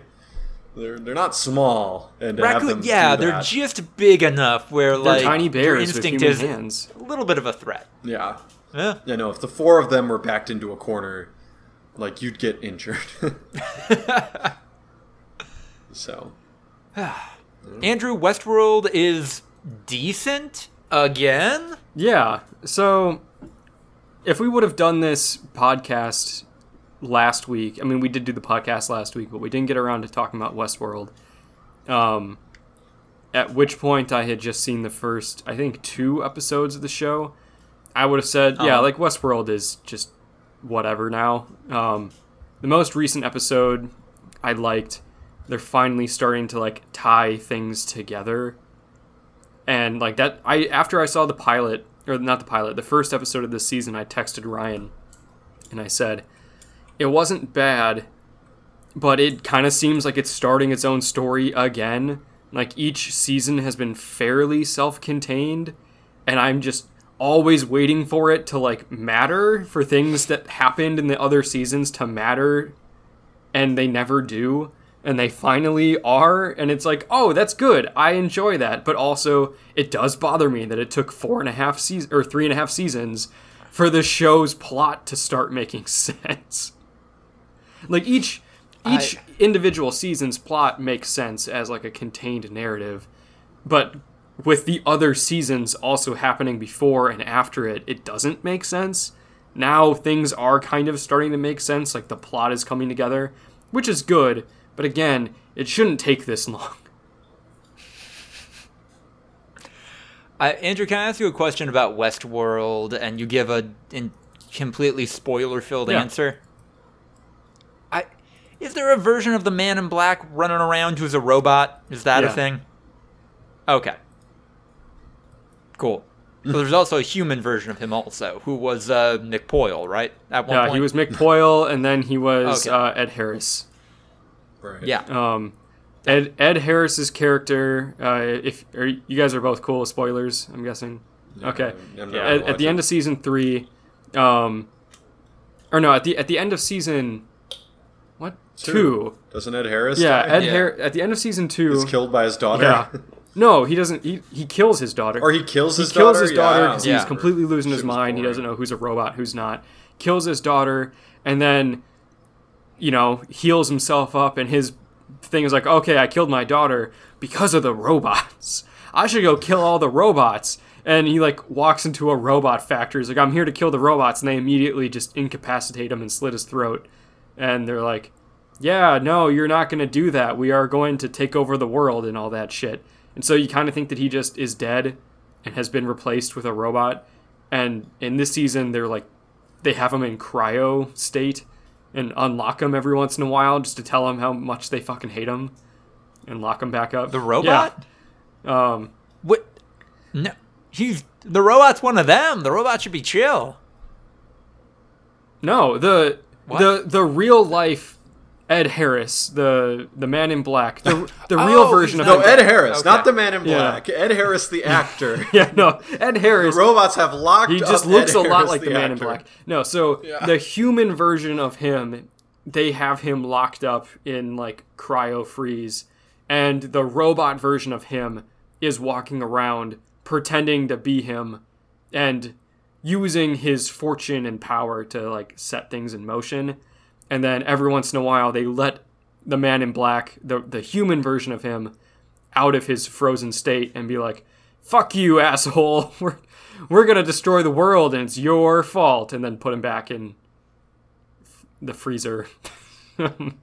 They're they're not small, and to have Raccoon, them yeah, they're that- just big enough where They're like tiny your bears with human is hands. a little bit of a threat. yeah. Yeah. Yeah, no. If the four of them were backed into a corner, like you'd get injured. so Andrew Westworld is decent again. Yeah. So if we would have done this podcast last week, I mean, we did do the podcast last week, but we didn't get around to talking about Westworld. Um, at which point I had just seen the first, I think, two episodes of the show. I would have said, yeah, Uh-huh. like Westworld is just whatever now. Um, the most recent episode I liked. They're finally starting to like tie things together and like that i after i saw the pilot or not the pilot the first episode of this season i texted ryan and i said it wasn't bad but it kind of seems like it's starting its own story again. Like each season has been fairly self-contained and i'm just always waiting for it to like matter for things that happened in the other seasons to matter and they never do and they finally are and it's like oh that's good i enjoy that. But also it does bother me that it took four and a half seasons or three and a half seasons for the show's plot to start making sense like each each I- individual season's plot makes sense as like a contained narrative but with the other seasons also happening before and after it, it doesn't make sense. Now things are kind of starting to make sense, like the plot is coming together, which is good, but again, it shouldn't take this long. Uh, Andrew, can I ask you a question about Westworld, and you give a in completely spoiler-filled Yeah. answer? I is there a version of the Man in Black running around who's a robot? Is that a thing? Okay. Cool. So there's also a human version of him also, who was uh, Nick Poyle, right? At one Yeah, point. he was Nick Poyle, and then he was Okay. uh, Ed Harris. Right. Yeah. Um, Ed Ed Harris's character. Uh, if are, you guys are both cool with spoilers, I'm guessing. Okay. I'm Yeah, at, at the it. end of season three, um, or no, at the at the end of season, what Two. two? Doesn't Ed Harris? Yeah, die? Ed Yeah. Har- at the end of season two. He's killed by his daughter. Yeah. No, he doesn't. He, he kills his daughter. or he kills he his kills daughter. his daughter because Yeah. he's completely losing his Shit was mind. He doesn't know who's a robot, who's not. Kills his daughter, and then, you know, heals himself up. And his thing is like, okay, I killed my daughter because of the robots. I should go kill all the robots. And he like walks into a robot factory. He's like, I'm here to kill the robots, and they immediately just incapacitate him and slit his throat. And they're like, yeah, no, you're not going to do that. We are going to take over the world and all that shit. And so you kind of think that he just is dead and has been replaced with a robot. And in this season, they're like, they have him in cryo state and unlock him every once in a while just to tell him how much they fucking hate him and lock him back up. the robot. Yeah. Um, What? No, he's the robot's one of them. The robot should be chill. no, the What? the the real life Ed Harris, the the man in black, the the real Oh, version of No. Ed Harris, Okay. not the Man in Yeah. Black. Ed Harris, the actor. Yeah, no, Ed Harris. Robots have locked. he just up looks Ed a lot Harris, like the, man in black no so Yeah. the human version of him they have him locked up in like cryo freeze and the robot version of him is walking around pretending to be him and using his fortune and power to like set things in motion and then every once in a while they let the man in black the the human version of him out of his frozen state and be like fuck you asshole we're we're gonna destroy the world and it's your fault and then put him back in the freezer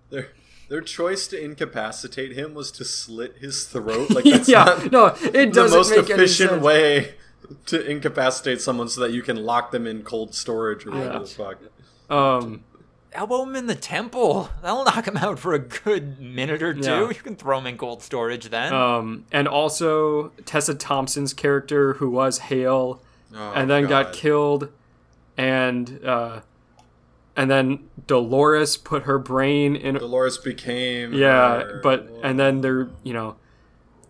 Their, their choice to incapacitate him was to slit his throat. Like that's yeah not no it the doesn't most make any efficient way to incapacitate someone so that you can lock them in cold storage or whatever the fuck. um Elbow him in the temple. That'll knock him out for a good minute or two. Yeah. You can throw him in cold storage then. um and also Tessa Thompson's character who was Hale Oh, and then got killed and uh and then Dolores put her brain in Dolores became Yeah, her- but and then they're you know,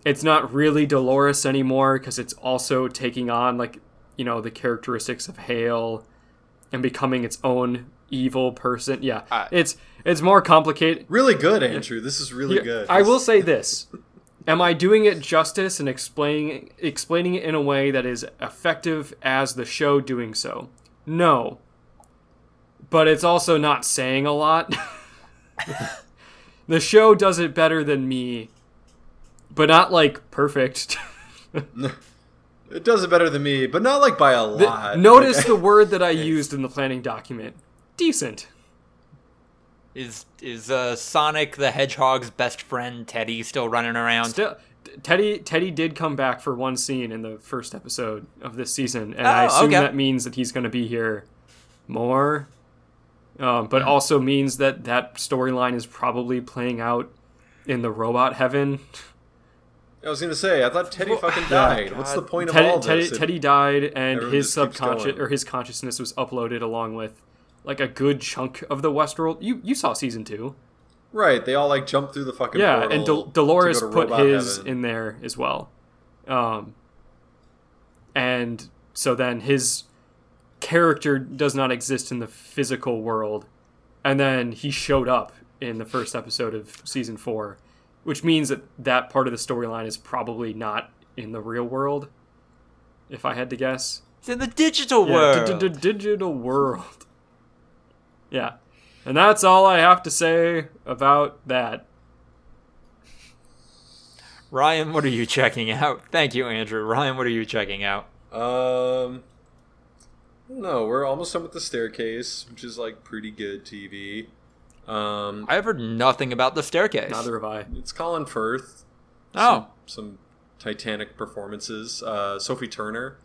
it's not really Dolores anymore because it's also taking on like you know the characteristics of Hale and becoming its own evil person. Yeah, Uh, it's it's more complicated. really good, Andrew. This is really Here- good. I will say this. Am I doing it justice and explaining explaining it in a way that is effective as the show doing so? No. But it's also not saying a lot. the show does it better than me, but not like perfect. It does it better than me, but not like by a The- lot. notice Like, the word that I used in the planning document. Decent. is is uh, Sonic the Hedgehog's best friend Teddy still running around? Still, Teddy Teddy did come back for one scene in the first episode of this season, and I Oh, assume okay. that means that he's going to be here more. Um, Hmm. but also means that that storyline is probably playing out in the robot heaven. I was gonna say, I thought Teddy Well, fucking yeah, died. What's the point of Teddy, all Teddy, this? If- Teddy died, and his subconscious or his consciousness was uploaded along with like a good chunk of the Westworld. You you saw season two, Right, they all like jump through the fucking yeah, and Dol- Dolores go to put his heaven. in there as well. Um, and so then his character does not exist in the physical world, and then he showed up in the first episode of season four, which means that that part of the storyline is probably not in the real world. If I had to guess, It's in the digital yeah, world. d- d- digital world. Yeah, and that's all I have to say about that. Ryan, what are you checking out? Thank you, Andrew. Ryan, what are you checking out? Um, no, we're almost done with the staircase, which is like pretty good TV. Um, I've heard nothing about the staircase. Neither have I. it's Colin Firth. Oh, some, some Titanic performances. Uh, Sophie Turner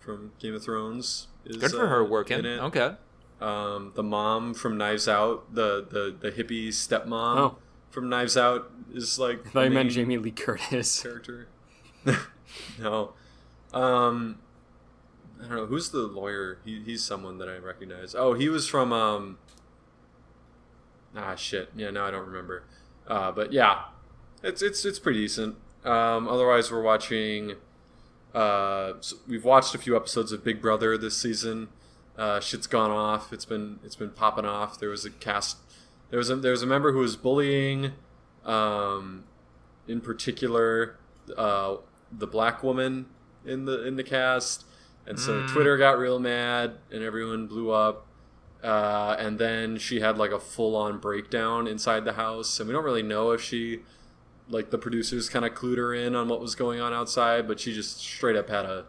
from Game of Thrones is good for uh, her working. in it. Okay. Um, the mom from Knives Out, the the the hippie stepmom Oh. from Knives Out, is like I thought you meant Jamie Lee Curtis. character. no, um, I don't know who's the lawyer. He, he's someone that I recognize. Oh, he was from um. Ah shit. Yeah, now I don't remember. Uh, but yeah, it's it's it's pretty decent. Um, otherwise, we're watching. Uh, s we've watched a few episodes of Big Brother this season. Uh, shit's gone off. It's been it's been popping off. There was a cast. There was a there was a member who was bullying. Um, in particular, uh, the black woman in the in the cast, and so Mm. Twitter got real mad, and everyone blew up. Uh, and then she had like a full on breakdown inside the house, and we don't really know if she, like the producers, kind of clued her in on what was going on outside, but she just straight up had a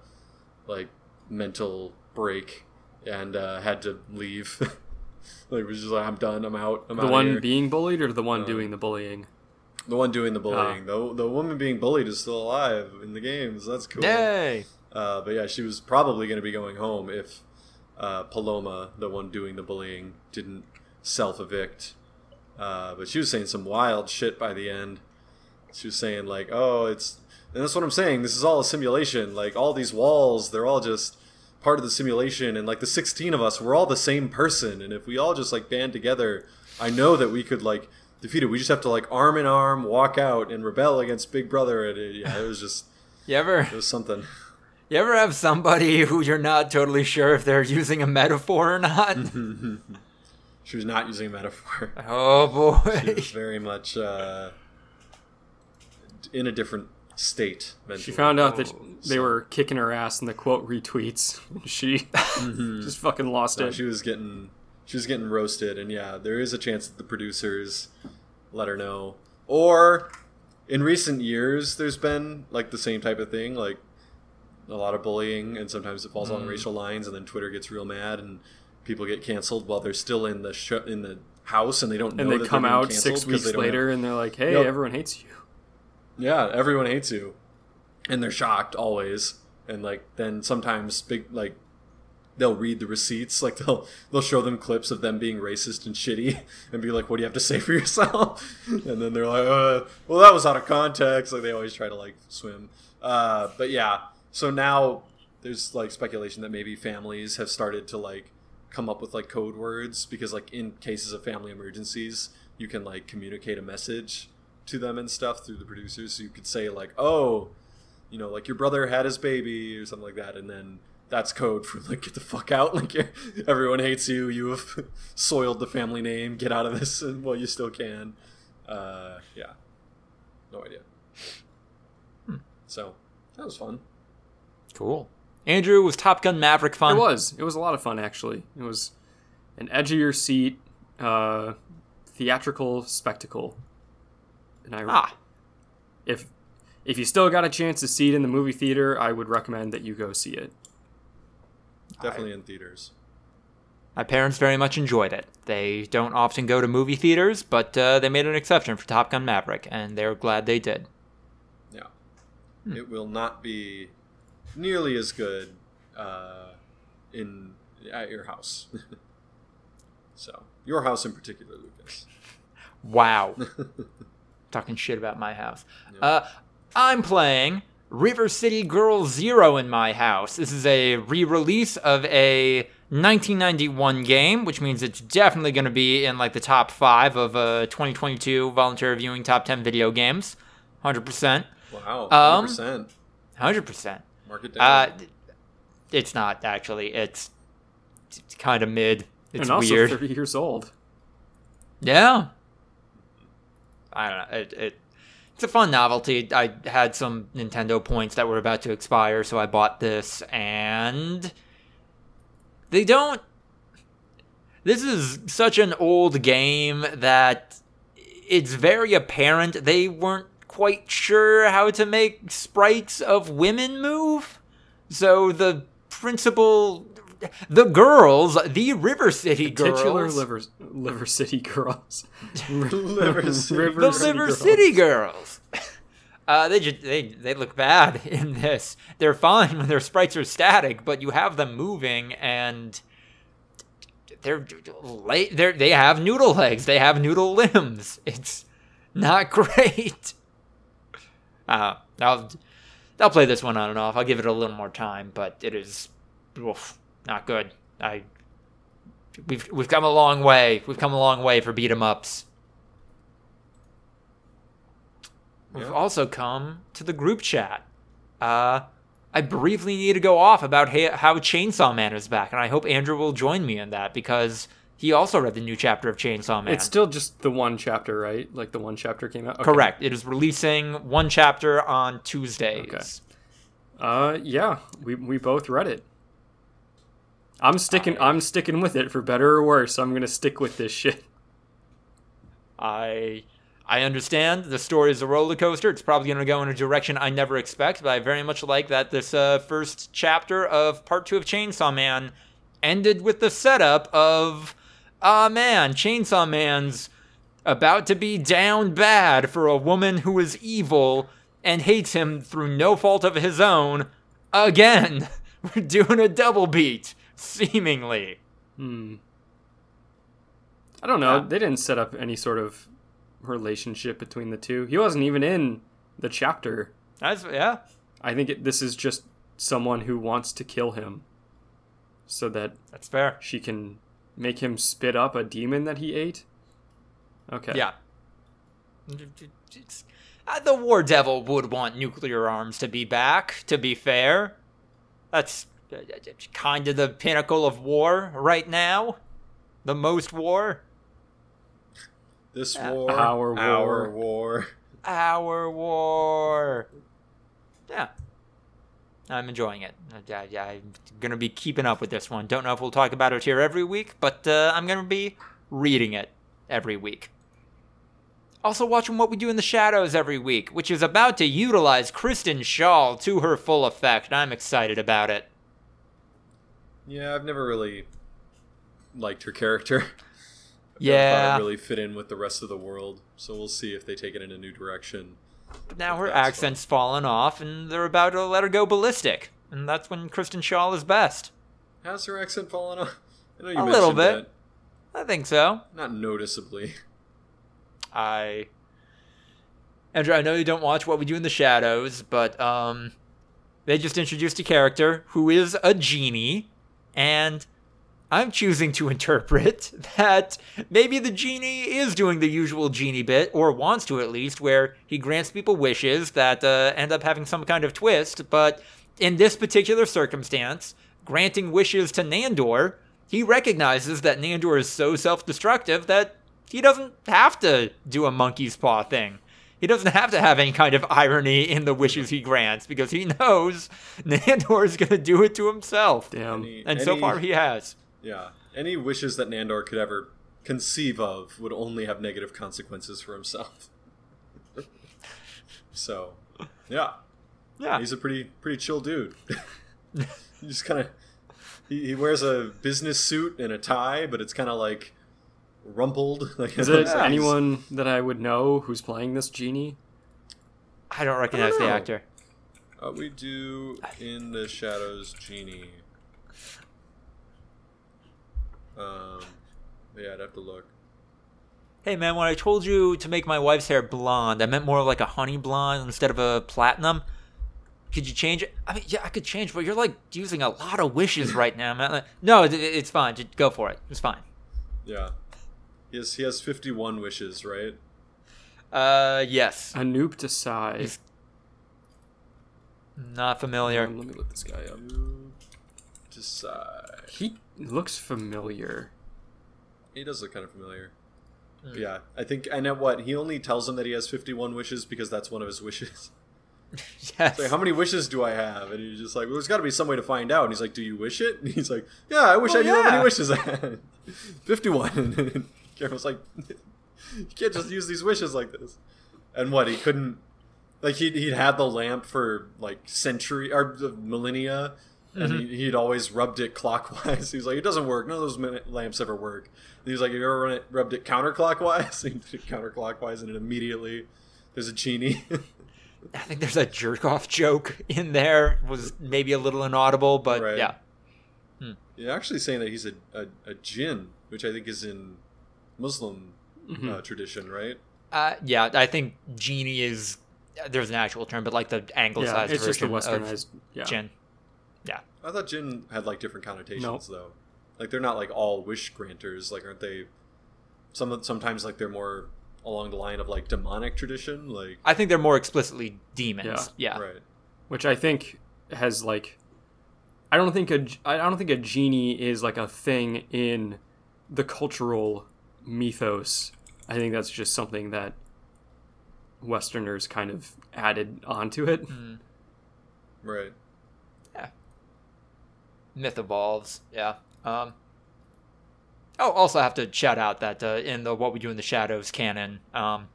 like mental break and uh, had to leave. like was just like, I'm done. I'm out. I'm The one here." being bullied or the one Uh, doing the bullying? The one doing the bullying. The, the woman being bullied is still alive in the games. That's cool. Yay! Uh, but yeah, she was probably going to be going home if uh, Paloma, the one doing the bullying, didn't self evict. Uh, but she was saying some wild shit by the end. She was saying, like, oh, it's. And that's what I'm saying. This is all a simulation. Like, all these walls, they're all just part of the simulation. And, like, the 16 of us, we're all the same person. And if we all just, like, band together, I know that we could, like, defeat it. We just have to, like, arm in arm walk out and rebel against Big Brother. And it, yeah, it was just. You ever It was something. you ever have somebody who you're not totally sure if they're using a metaphor or not? She was not using a metaphor. oh boy She was very much uh, in a different state. Mentally. She found out that Oh, they were kicking her ass in the quote retweets. She just fucking lost No, it. she was getting she was getting roasted, and yeah, there is a chance that the producers let her know. Or in recent years, there's been like the same type of thing, like a lot of bullying, and sometimes it falls on Mm. racial lines, and then Twitter gets real mad, and people get canceled while they're still in the sh- in the house, and they don't know and they come out six weeks don't have- later and they're like, hey, Yep. everyone hates you. Yeah, everyone hates you, and they're shocked always. And like then sometimes big like they'll read the receipts, like they'll they'll show them clips of them being racist and shitty, and be like, "What do you have to say for yourself?" and then they're like, uh, "Well, that was out of context." Like they always try to like swim. Uh, but yeah, so now there's like speculation that maybe families have started to like come up with like code words because like in cases of family emergencies, you can like communicate a message to them and stuff through the producers. So you could say like, "Oh, you know, like your brother had his baby" or something like that, and then that's code for like get the fuck out. Like everyone hates you. You have soiled the family name. Get out of this, and well, you still can. Uh, yeah, no idea. So that was fun. Cool. Andrew, was Top Gun Maverick fun? It was. It was a lot of fun, actually. It was an edge of your seat, uh, theatrical spectacle. And I, Ah, if if you still got a chance to see it in the movie theater, I would recommend that you go see it. Definitely in theaters. my parents very much enjoyed it. They don't often go to movie theaters, but uh, they made an exception for Top Gun Maverick, and they're glad they did. Yeah, it will not be nearly as good uh, in at your house. so your house in particular, Lucas. Wow. Talking shit about my house. Uh, I'm playing River City Girl Zero in my house. This is a re release of a 1991 game, which means it's definitely going to be in like the top five of uh, 2022 voluntary viewing top 10 video games. 100%. Wow, Um, 100%. 100%. Mark it down. Uh, it's not actually. It's, it's kind of mid. It's and also weird. 30 years old. Yeah. I don't know. It, it it's a fun novelty. I had some Nintendo points that were about to expire, so I bought this and they don't This is such an old game that it's very apparent they weren't quite sure how to make sprites of women move. So the principal, the girls, the River City Titular girls, liver, liver City girls. Liver City. River the City Liver girls. City girls. Uh, they just they they look bad in this. They're fine when their sprites are static, but you have them moving and they're they're they have noodle legs. They have noodle limbs. It's not great. Uh, I'll I'll play this one on and off. I'll give it a little more time, but it is oof, not good. I we've we've come a long way. We've come a long way for beat 'em ups. We've also come to the group chat. Uh, I briefly need to go off about ha- how Chainsaw Man is back, and I hope Andrew will join me in that because he also read the new chapter of Chainsaw Man. It's still just the one chapter, right? Like the one chapter came out. Okay. correct. It is releasing one chapter on Tuesdays. Okay. Uh, yeah, we we both read it. I'm sticking. I- I'm sticking with it for better or worse. I'm gonna stick with this shit. I I understand the story is a roller coaster. It's probably going to go in a direction I never expect, but I very much like that this uh, first chapter of part two of Chainsaw Man ended with the setup of, ah man, Chainsaw Man's about to be down bad for a woman who is evil and hates him through no fault of his own. Again, we're doing a double beat, seemingly. Hmm. I don't know. Yeah. They didn't set up any sort of relationship between the two. He wasn't even in the chapter. That's yeah. I think it, this is just someone who wants to kill him, so that That's fair. she can make him spit up a demon that he ate. Okay. Yeah. Uh, the War Devil would want nuclear arms to be back, to be fair. That's kind of the pinnacle of war right now. The most war. This Uh, war, Our war. our war. Our war. Yeah. I'm enjoying it. I, I, I'm going to be keeping up with this one. Don't know if we'll talk about it here every week, but uh, I'm going to be reading it every week. Also, watching What We Do in the Shadows every week, which is about to utilize Kristen Schaal to her full effect. I'm excited about it. Yeah, I've never really liked her character. Yeah. really fit in with the rest of the world. So we'll see if they take it in a new direction. But now her That's fun. accent's fallen off, and they're about to let her go ballistic. And that's when Kristen Schaal is best. Has her accent fallen off? I know you A little bit. that. I think so. Not noticeably. I Andrew, I know you don't watch What We Do in the Shadows, but um they just introduced a character who is a genie, and I'm choosing to interpret that maybe the genie is doing the usual genie bit, or wants to at least, where he grants people wishes that uh, end up having some kind of twist. But in this particular circumstance, granting wishes to Nandor, he recognizes that Nandor is so self destructive that he doesn't have to do a monkey's paw thing. He doesn't have to have any kind of irony in the wishes he grants because he knows Nandor is going to do it to himself. Damn. Any- And so any- far, he has. Yeah. Any wishes that Nandor could ever conceive of would only have negative consequences for himself. so, yeah. Yeah. He's a pretty pretty chill dude. he just kind of he, he wears a business suit and a tie, but it's kind of like rumpled. Like Is it he's- anyone that I would know who's playing this genie? I don't recognize the actor. Uh, we do in the shadows, genie. Um, yeah, I'd have to look. Hey man, when I told you to make my wife's hair blonde, I meant more like a honey blonde instead of a platinum. Could you change it? I mean, yeah, I could change, but you're like using a lot of wishes right now, man. Like, No, it's fine. Just go for it. It's fine. Yeah, he has he has fifty one wishes, right? Uh, yes. Anoop Desai. He's- Not familiar. Um, let me look this guy up. You decide. He looks familiar. He does look kind of familiar. Hmm. Yeah, I think I know what he only tells him that he has fifty one wishes because that's one of his wishes. Yes. Like, how many wishes do I have? And he's just like, well, there's got to be some way to find out. And he's like, do you wish it? And he's like, yeah, I wish Oh, I knew how yeah. many wishes I had. 51. Guillermo's like, you can't just use these wishes like this. And what, he couldn't, like he'd, he'd had the lamp for like century or the millennia and he, mm-hmm. he'd always rubbed it clockwise he's like it doesn't work none of those lamps ever work and he was like have you ever run it, rubbed it counterclockwise and he did it counterclockwise and it immediately there's a genie I think there's a jerk off joke in there. Was maybe a little inaudible, but Right. yeah. Hmm. you're actually saying that he's a, a, a jinn which i think is in muslim Mm-hmm. uh, tradition right Uh, yeah, I think genie is there's an actual term, but like the Yeah, anglicized it's just a version of westernized. Yeah. jinn. Yeah. i thought jinn had like different connotations Nope. though like they're not like all wish granters like aren't they some sometimes like they're more along the line of like demonic tradition like I think they're more explicitly demons. Yeah. right which I think has like I don't think a I don't think a genie is like a thing in the cultural mythos. I think that's just something that Westerners kind of added onto it. right Yeah. Myth evolves. Yeah. Um. Oh, also I have to shout out that uh, in the What We Do in the Shadows canon, um,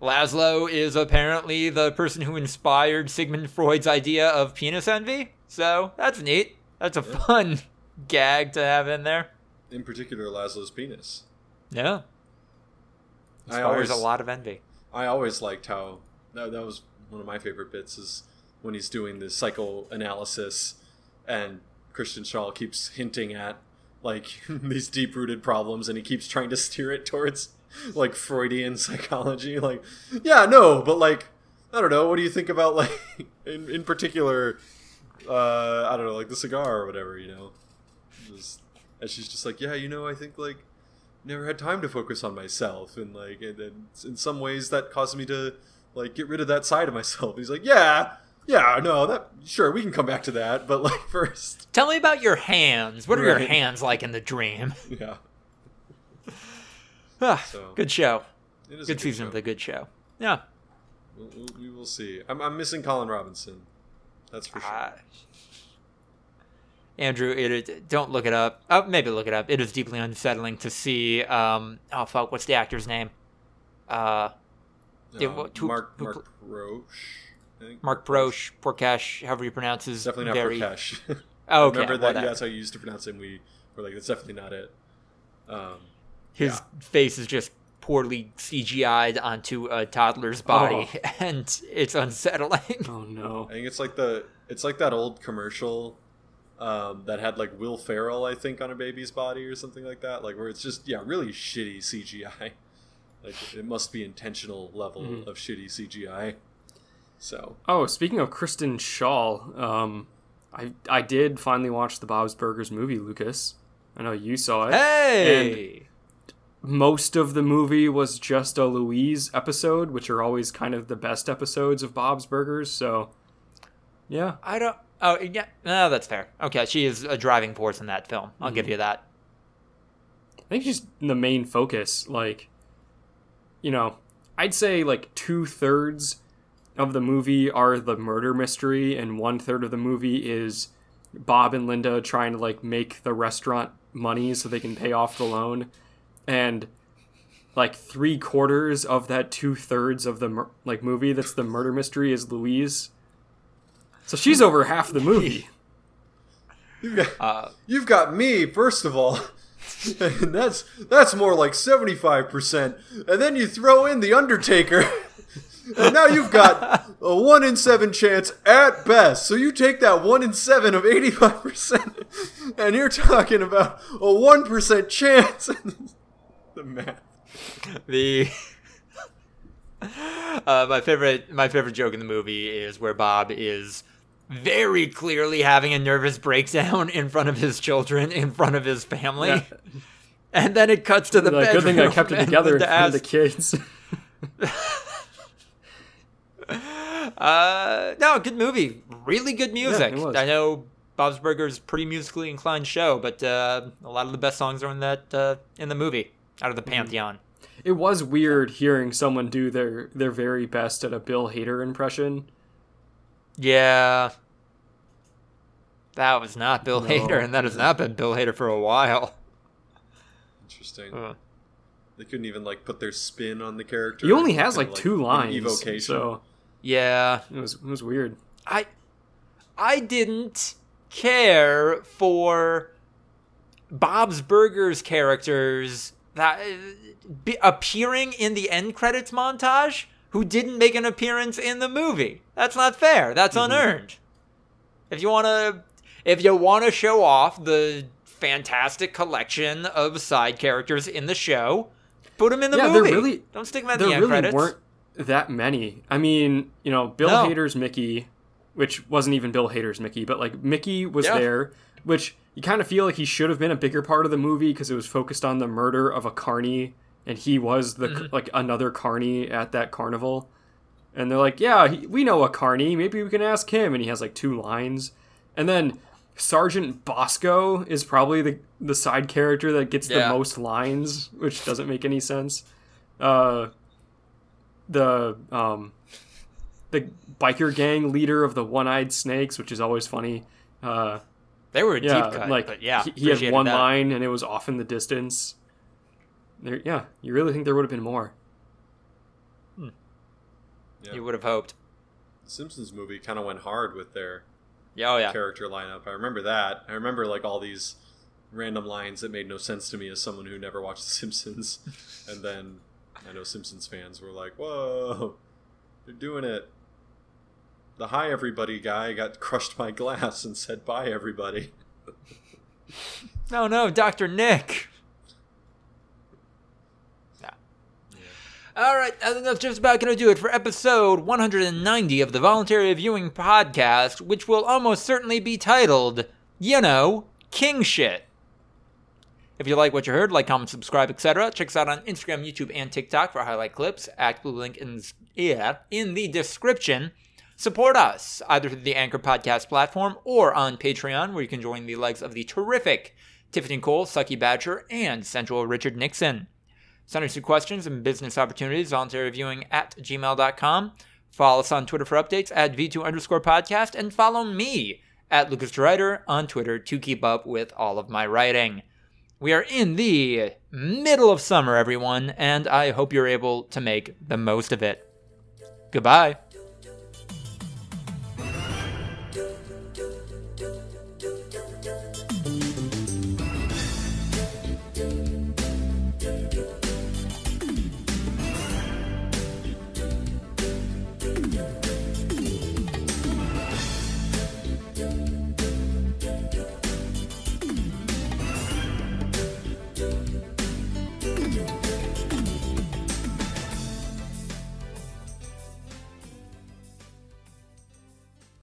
Laszlo is apparently the person who inspired Sigmund Freud's idea of penis envy. So that's neat. That's a fun gag to have in there. in particular Laszlo's penis Yeah. I always a lot of envy. I always liked how that, that was one of my favorite bits is when he's doing the psychoanalysis and Kristen Schaal keeps hinting at like these deep rooted problems and he keeps trying to steer it towards like Freudian psychology like yeah no but like I don't know what do you think about like in, in particular uh I don't know like the cigar or whatever you know Just- and she's just like yeah you know I think like never had time to focus on myself and like and, and in some ways that caused me to like get rid of that side of myself he's like yeah yeah no that sure we can come back to that but like first Tell me about your hands. What are your hands like in the dream? yeah Ah, So- good show. it is a Good season show. of the good show. Yeah. We'll, we'll, we will see I'm, I'm missing colin robinson that's for sure Ah. Andrew, it, it don't look it up. Oh, maybe look it up. It is deeply unsettling to see. Um, oh fuck, what's the actor's name? Uh, yeah, Um, what- who- mark who mark roche I. Mark Broche, Porkesh, however you pronounce his definitely not very. Prakash. Oh, okay, remember that whatever. that's how you used to pronounce him we were like that's definitely not it um His yeah. face is just poorly CGI'd onto a toddler's body, Oh. and it's unsettling. Oh no. I think it's like the it's like that old commercial um, that had like Will Ferrell, I think, on a baby's body or something like that. Like where it's just yeah, really shitty CGI. Like it must be intentional level Mhm. of shitty CGI. So Oh, speaking of Kristen Schaal, um, I I did finally watch the Bob's Burgers movie, Lucas. I know you saw it. Hey, most of the movie was just a Louise episode, which are always kind of the best episodes of Bob's Burgers. So, yeah, I don't. Oh yeah, no, that's fair. Okay, she is a driving force in that film. I'll Mm-hmm. give you that. I think she's the main focus. Like, you know, I'd say like two thirds of the movie are the murder mystery, and one third of the movie is Bob and Linda trying to like make the restaurant money so they can pay off the loan, and like three quarters of that two thirds of the like movie that's the murder mystery is Louise. So she's over half the movie. you've got Uh, you've got me first of all. and that's that's more like 75% and then you throw in the undertaker. And now you've got a 1 in 7 chance at best. So you take that 1 in 7 of 85% and you're talking about a 1% chance. The math. The uh, my favorite my favorite joke in the movie is where Bob is very clearly having a nervous breakdown in front of his children, in front of his family. Yeah. And then it cuts to the Like, good thing I kept it together front of the kids. Uh, no, good movie. Really good music. was. I know Bob's Burgers pretty musically inclined show, but uh, a lot of the best songs are in that uh, in the movie out of the Mm-hmm. pantheon. It was weird hearing someone do their their very best at a Bill Hader impression. Yeah. That was not Bill No. Hader, and that has not been Bill Hader for a while. interesting Uh, they couldn't even like put their spin on the character He only has Kinda like two lines. evocation So Yeah, It was it was weird. I I didn't care for Bob's Burgers characters that be, appearing in the end credits montage who didn't make an appearance in the movie. That's not fair. That's unearned. If you want to if you want to show off the fantastic collection of side characters in the show, put them in the Yeah, movie. really- Don't stick them in the end really credits. weren't that many. I mean, you know, Bill No. Hader's Mickey, which wasn't even Bill Hader's Mickey, but like Mickey was Yeah. there, which you kind of feel like he should have been a bigger part of the movie because it was focused on the murder of a carny, and he was the Mm-hmm. like another carny at that carnival. And they're like, "Yeah, he, we know a carny. Maybe we can ask him." And he has like two lines, and then Sergeant Bosco is probably the the side character that gets Yeah. the most lines, which doesn't make any sense. Uh, the um, the biker gang leader of the one-eyed snakes, which is always funny. Uh, they were a yeah, deep cut, like but yeah, he, he had one that. line and it was off in the distance. There, yeah, you really think there would have been more? Yeah. You would have hoped. The Simpsons movie kind of went hard with their Yeah, oh yeah. character lineup. I remember that. I remember like all these random lines that made no sense to me as someone who never watched The Simpsons. and then I know Simpsons fans were like, "Whoa, they're doing it." The "Hi everybody" guy got crushed by glass and said "Bye everybody." Oh, no, no, Dr. Nick. Nah. All right, I think that's just about going to do it for episode 190 of the Voluntary Viewing Podcast, which will almost certainly be titled, you know, King Shit. If you like what you heard, like, comment, subscribe, etc. Check us out on Instagram, YouTube, and TikTok for highlight clips. ActBlue link in, yeah, in the description. Support us either through the Anchor Podcast platform or on Patreon, where you can join the likes of the terrific Tiffany Cole, Sucky Badger, and Central Richard Nixon. Send us your questions and business opportunities, voluntaryviewing at gmail.com. Follow us on Twitter for updates at V2 underscore podcast, and follow me at Lucas DeRuyter on Twitter to keep up with all of my writing. We are in the middle of summer, everyone, and I hope you're able to make the most of it. Goodbye.